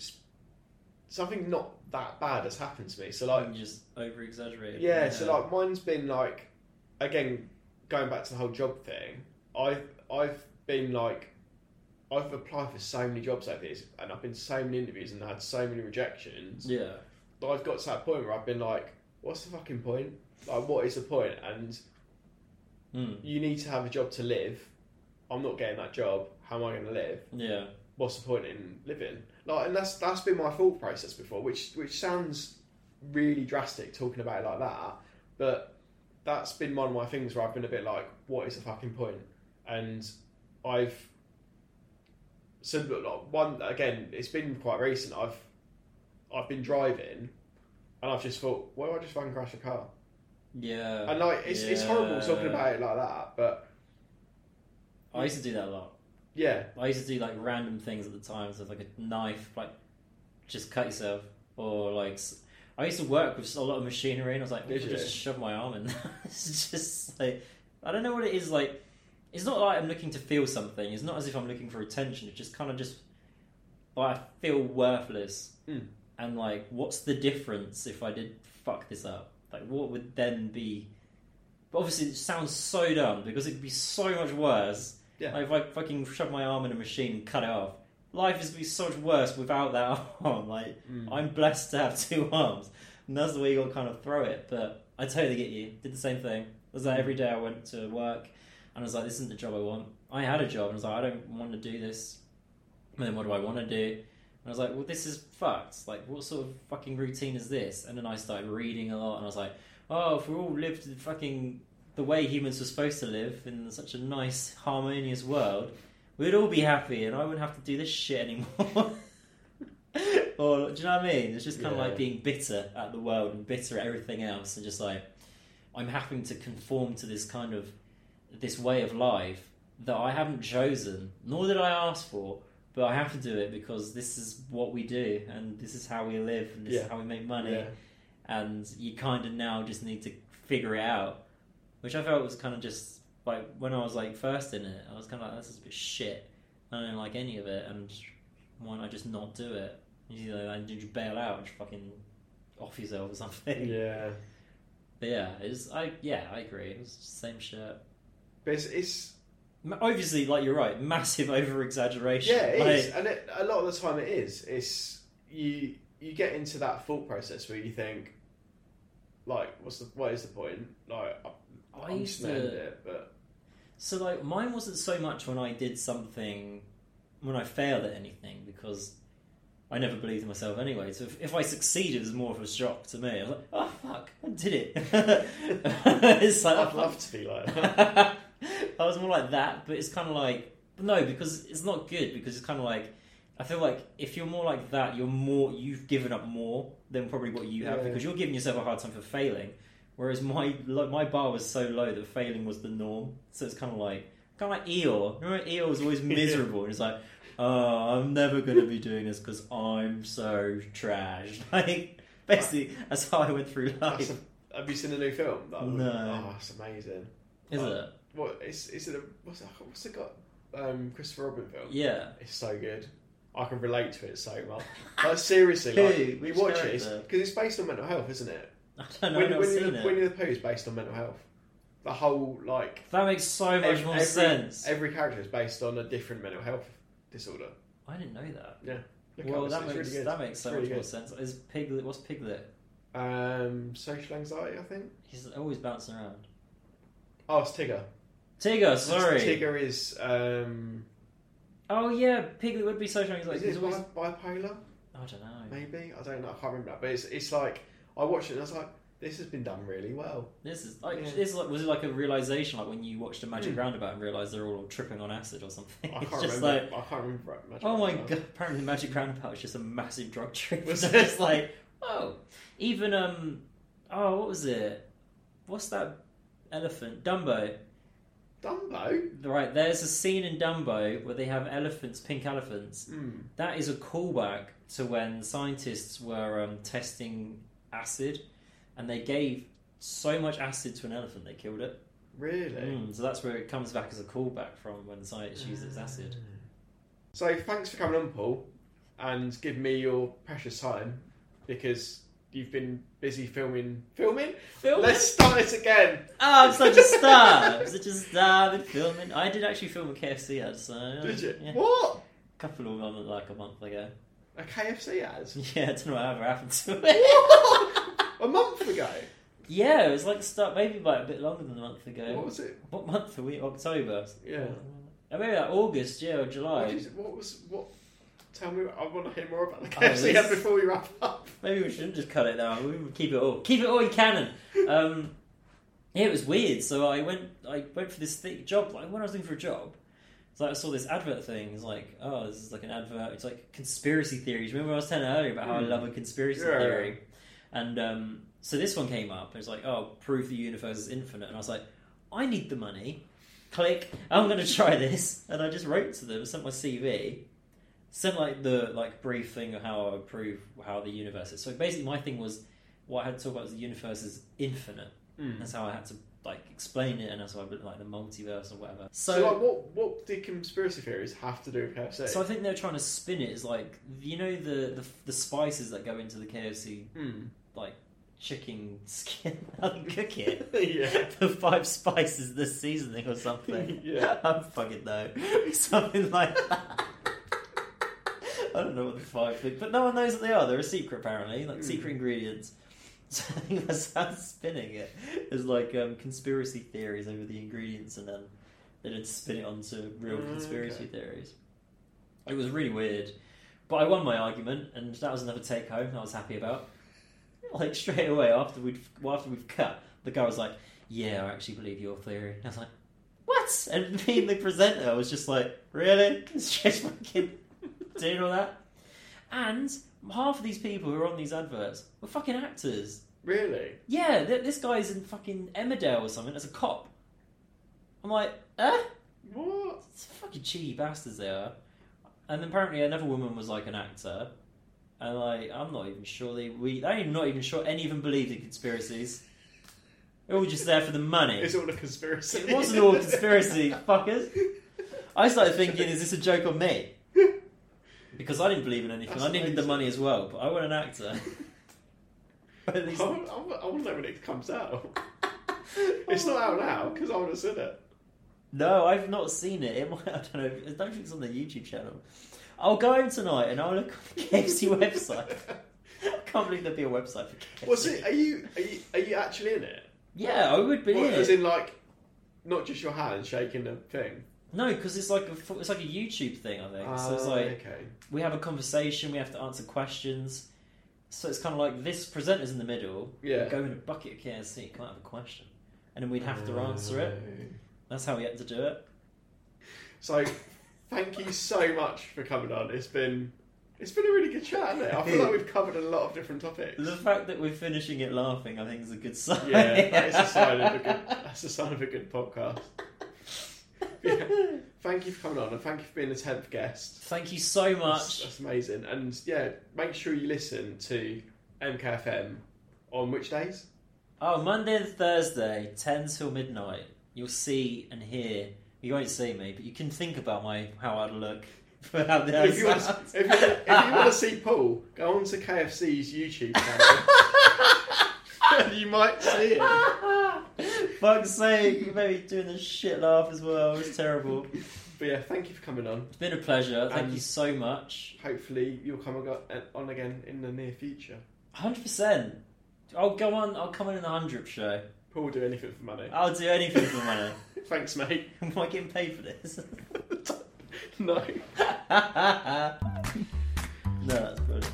something not that bad has happened to me. So like, And just over exaggerate. yeah, so like mine's been like, again, going back to the whole job thing. I've I've been like. I've applied for so many jobs like this, and I've been to so many interviews and had so many rejections. yeah. But I've got to that point where I've been like, "What's the fucking point? Like, what is the point?" And Mm. you need to have a job to live. I'm not getting that job. How am I going to live? Yeah. What's the point in living? Like, and that's that's been my thought process before, which which sounds really drastic talking about it like that, but that's been one of my things where I've been a bit like, what is the fucking point? And I've so like, one again, it's been quite recent. I've I've been driving, and I've just thought, why do I just fucking crash a car? Yeah. And like, it's it's horrible talking about it like that, but I used to do that a lot. yeah, I used to do like random things at the time, so like a knife, like just cut yourself, or like I used to work with a lot of machinery, and I was like, Did just shove my arm in." it's just like I don't know what it is. Like it's not like I'm looking to feel something. It's not as if I'm looking for attention. It's just kind of just like I feel worthless, Mm. And like, what's the difference if I did fuck this up? Like, what would then be? But obviously, it sounds so dumb because it'd be so much worse. Yeah. Like, if I fucking shove my arm in a machine and cut it off, life is be so much worse without that arm. Like, Mm. I'm blessed to have two arms, and that's the way you got to kind of throw it. But I totally get you. Did the same thing. It was like every day I went to work, and I was like, "This isn't the job I want." I had a job, and I was like, "I don't want to do this." And then what do I want to do? And I was like, "Well, this is fucked. Like, what sort of fucking routine is this?" And then I started reading a lot, and I was like, "Oh, if we all lived the fucking the way humans were supposed to live in such a nice, harmonious world, we'd all be happy, and I wouldn't have to do this shit anymore." or do you know what I mean? It's just kind of like being bitter at the world and bitter at everything else, and just like I'm having to conform to this kind of this way of life that I haven't chosen, nor did I ask for, but I have to do it because this is what we do, and this is how we live, and this is how we make money, yeah, and you kind of now just need to figure it out, which I felt was kind of just like when I was like first in it, I was kind of like this is a bit shit. I don't like any of it, and why I just not do it? You know, and did you bail out and just fucking off yourself or something? yeah. But yeah, it's I yeah I agree. It was the same shit. But it's, it's Obviously, like you're right, massive over exaggeration. yeah, it like, is, and it, a lot of the time it is. It's you you get into that thought process where you think, like, what's the what is the point? Like, I, I used to- it, but So like mine wasn't so much when I did something when I failed at anything because I never believed in myself anyway. So if, if I succeeded, it was more of a shock to me. I was like, oh fuck, I did it. it's like I'd oh, love to be like that. I was more like that, but it's kind of like no, because it's not good. Because it's kind of like I feel like if you're more like that, you're more you've given up more than probably what you have Yeah. because you're giving yourself a hard time for failing. Whereas my like, my bar was so low that failing was the norm. So it's kind of like kind of like Eeyore. Remember Eeyore was always miserable and it's like, oh, I'm never going to be doing this because I'm so trash. Like basically, that's how I went through life. a- have you seen the new film? That? No. Oh, that's amazing. Is Oh. it? What is is it? A, what's it, what's it got? Um, Christopher Robin film. Yeah. It's so good. I can relate to it so much. Like seriously, Who? like you Which watch it because it's, based on mental health, isn't it? I don't know. When, I've seen the, it. Winnie the Pooh is based on mental health. The whole like That makes so much ev- more every, sense. Every character is based on a different mental health disorder. I didn't know that. Yeah. Look well, that makes really that makes so It's much really more sense. Is Piglet? What's Piglet? Um, social anxiety, I think. He's always bouncing around. Oh, it's Tigger. Tigger, sorry. Tigger is um, Oh yeah, Piglet would be social anxiety. is He's always. bipolar? I don't know. Maybe I don't know. I can't remember that. But it's it's like I watched it and I was like, this has been done really well. This is like Yeah. this is like was it like a realization like when you watched a Magic Hmm. Roundabout and realized they're all tripping on acid or something? I can't just remember. like I can't remember. much oh my about god! Apparently, *The Magic Roundabout was just a massive drug trip. Was it's it? just like oh, even um oh what was it? What's that elephant? Dumbo. Dumbo. Right, there's a scene in Dumbo where they have elephants, pink elephants. Hmm. That is a callback to when scientists were um, testing acid, and they gave so much acid to an elephant they killed it. Really. Mm, so that's where it comes back as a callback from when scientists use its acid. So thanks for coming on, Paul, and give me your precious time because you've been busy filming. Filming? Filming? Let's start it again. Oh, I'm such a star! I'm such a star with filming. I did actually film a KFC ad, so Did you? Yeah, What? a couple of them like a month ago. A KFC ad? Yeah, I don't know whatever happened to it. a month ago. yeah, it was like start maybe like a bit longer than a month ago. What was it? What month are we? October. Yeah. Oh, maybe like August, yeah, or July. did you- what was what? Tell me. I want to hear more about the Oh, KFC ad before we wrap up. Maybe we shouldn't just cut it now. We would keep it all. Keep it all in canon. Um, yeah, it was weird. So I went. I went for this thing, job. Like when I was looking for a job, so I saw this advert thing. It's like, oh, this is like an advert. It's like conspiracy theories. Remember I was telling earlier about how I Hmm. love a conspiracy Yeah. theory, and um, so this one came up. It's like, oh, prove the universe is infinite, and I was like, I need the money. Click. I'm going to try this, and I just wrote to them, sent my CV, sent like the like brief thing of how I would prove how the universe is. So basically, my thing was what I had to talk about was the universe is infinite. That's how I had to like explain it, and that's why I like the multiverse or whatever. So, So, like, what what did conspiracy theories have to do with KFC? so I think they're trying to spin it as like you know the the, the spices that go into the KFC Hmm. like chicken skin, how they cook it. yeah. the five spices, the seasoning or something. Yeah. I don't fucking know. Something like that. I don't know what the five things, but no one knows what they are. They're a secret, apparently, like Mm. secret ingredients. So I think that's how spinning it is like um, conspiracy theories over the ingredients, and then they did spin it onto real Mm, conspiracy okay. theories. It was really weird, but I won my argument, and that was another take home. I was happy about. Like straight away after we'd well, after we've cut, the guy was like, "Yeah, I actually believe your theory." And I was like, "What?" And me, the presenter, was just like, "Really? It's just fucking doing all that?" And half of these people who are on these adverts were fucking actors. Really? Yeah, th- this guy's in fucking Emmerdale or something as a cop. I'm like, eh? What? It's fucking cheeky bastards they are. And then apparently another woman was like an actor. And like, I'm not even sure they we I'm not even sure any of them believed in conspiracies. They're all just there for the money. It's all a conspiracy. It wasn't all a conspiracy, fuckers. I started thinking, is this a joke on me? Because I didn't believe in anything. That's I needed the money as well, but I want an actor. At I least want, I I want to know when it comes out. It's not out now because I would have said it. No, I've not seen it. it might, I don't know. I don't think it's on the YouTube channel. I'll go home tonight and I'll look on the KFC website. I can't believe there'd be a website for KFC. Was it? Are you, are you are you actually in it? Yeah, I would be What, in as it. in like, not just your hand shaking the thing. No, because it's like a it's like a YouTube thing. I think so. It's Ah, like okay. we have a conversation. We have to answer questions. So it's kind of like this presenter's in the middle. Yeah. Go in a bucket of KFC. Can't have a question, and then we'd have to answer it. That's how we had to do it. So, thank you so much for coming on. It's been it's been a really good chat, hasn't it? I feel like we've covered a lot of different topics. The fact that we're finishing it laughing, I think, is a good sign. Yeah, that is a sign of a good. That's a sign of a good podcast. Yeah. Thank you for coming on, and thank you for being the tenth guest. Thank you so much. that's amazing. And yeah, make sure you listen to MKFM on which days? Oh, Monday and Thursday, 10 till midnight. You'll see and hear. You won't see me, but you can think about my how I'd look for how the If you, want to, if, you, if you want to see Paul, go on to KFC's YouTube channel. you might see it. Fuck's sake, you made me doing a shit laugh as well. It's terrible. But yeah, thank you for coming on. It's been a pleasure. Thank And- you so much. Hopefully, you'll come ag- uh, on again in the near future. Hundred percent. I'll go on. I'll come on in the hundredth show. Paul will do anything for money. I'll do anything for money. Thanks, mate. Am I getting paid for this? no. no, that's brilliant.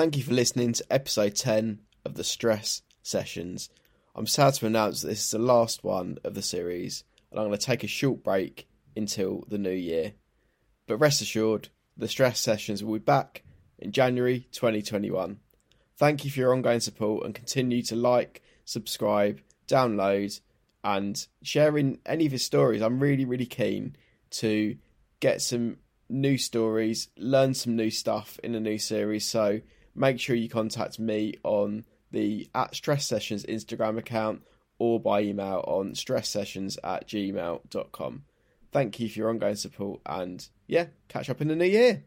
Thank you for listening to episode 10 of the Stress Sessions. I'm sad to announce that this is the last one of the series, and I'm going to take a short break until the new year. But rest assured, the Stress Sessions will be back in January 2021. Thank you for your ongoing support and continue to like, subscribe, download, and sharing any of your stories. I'm really, really keen to get some new stories, learn some new stuff in a new series. So make sure you contact me on the at Stress Sessions Instagram account or by email on stresssessions at gmail.com. Thank you for your ongoing support and yeah, catch up in the new year.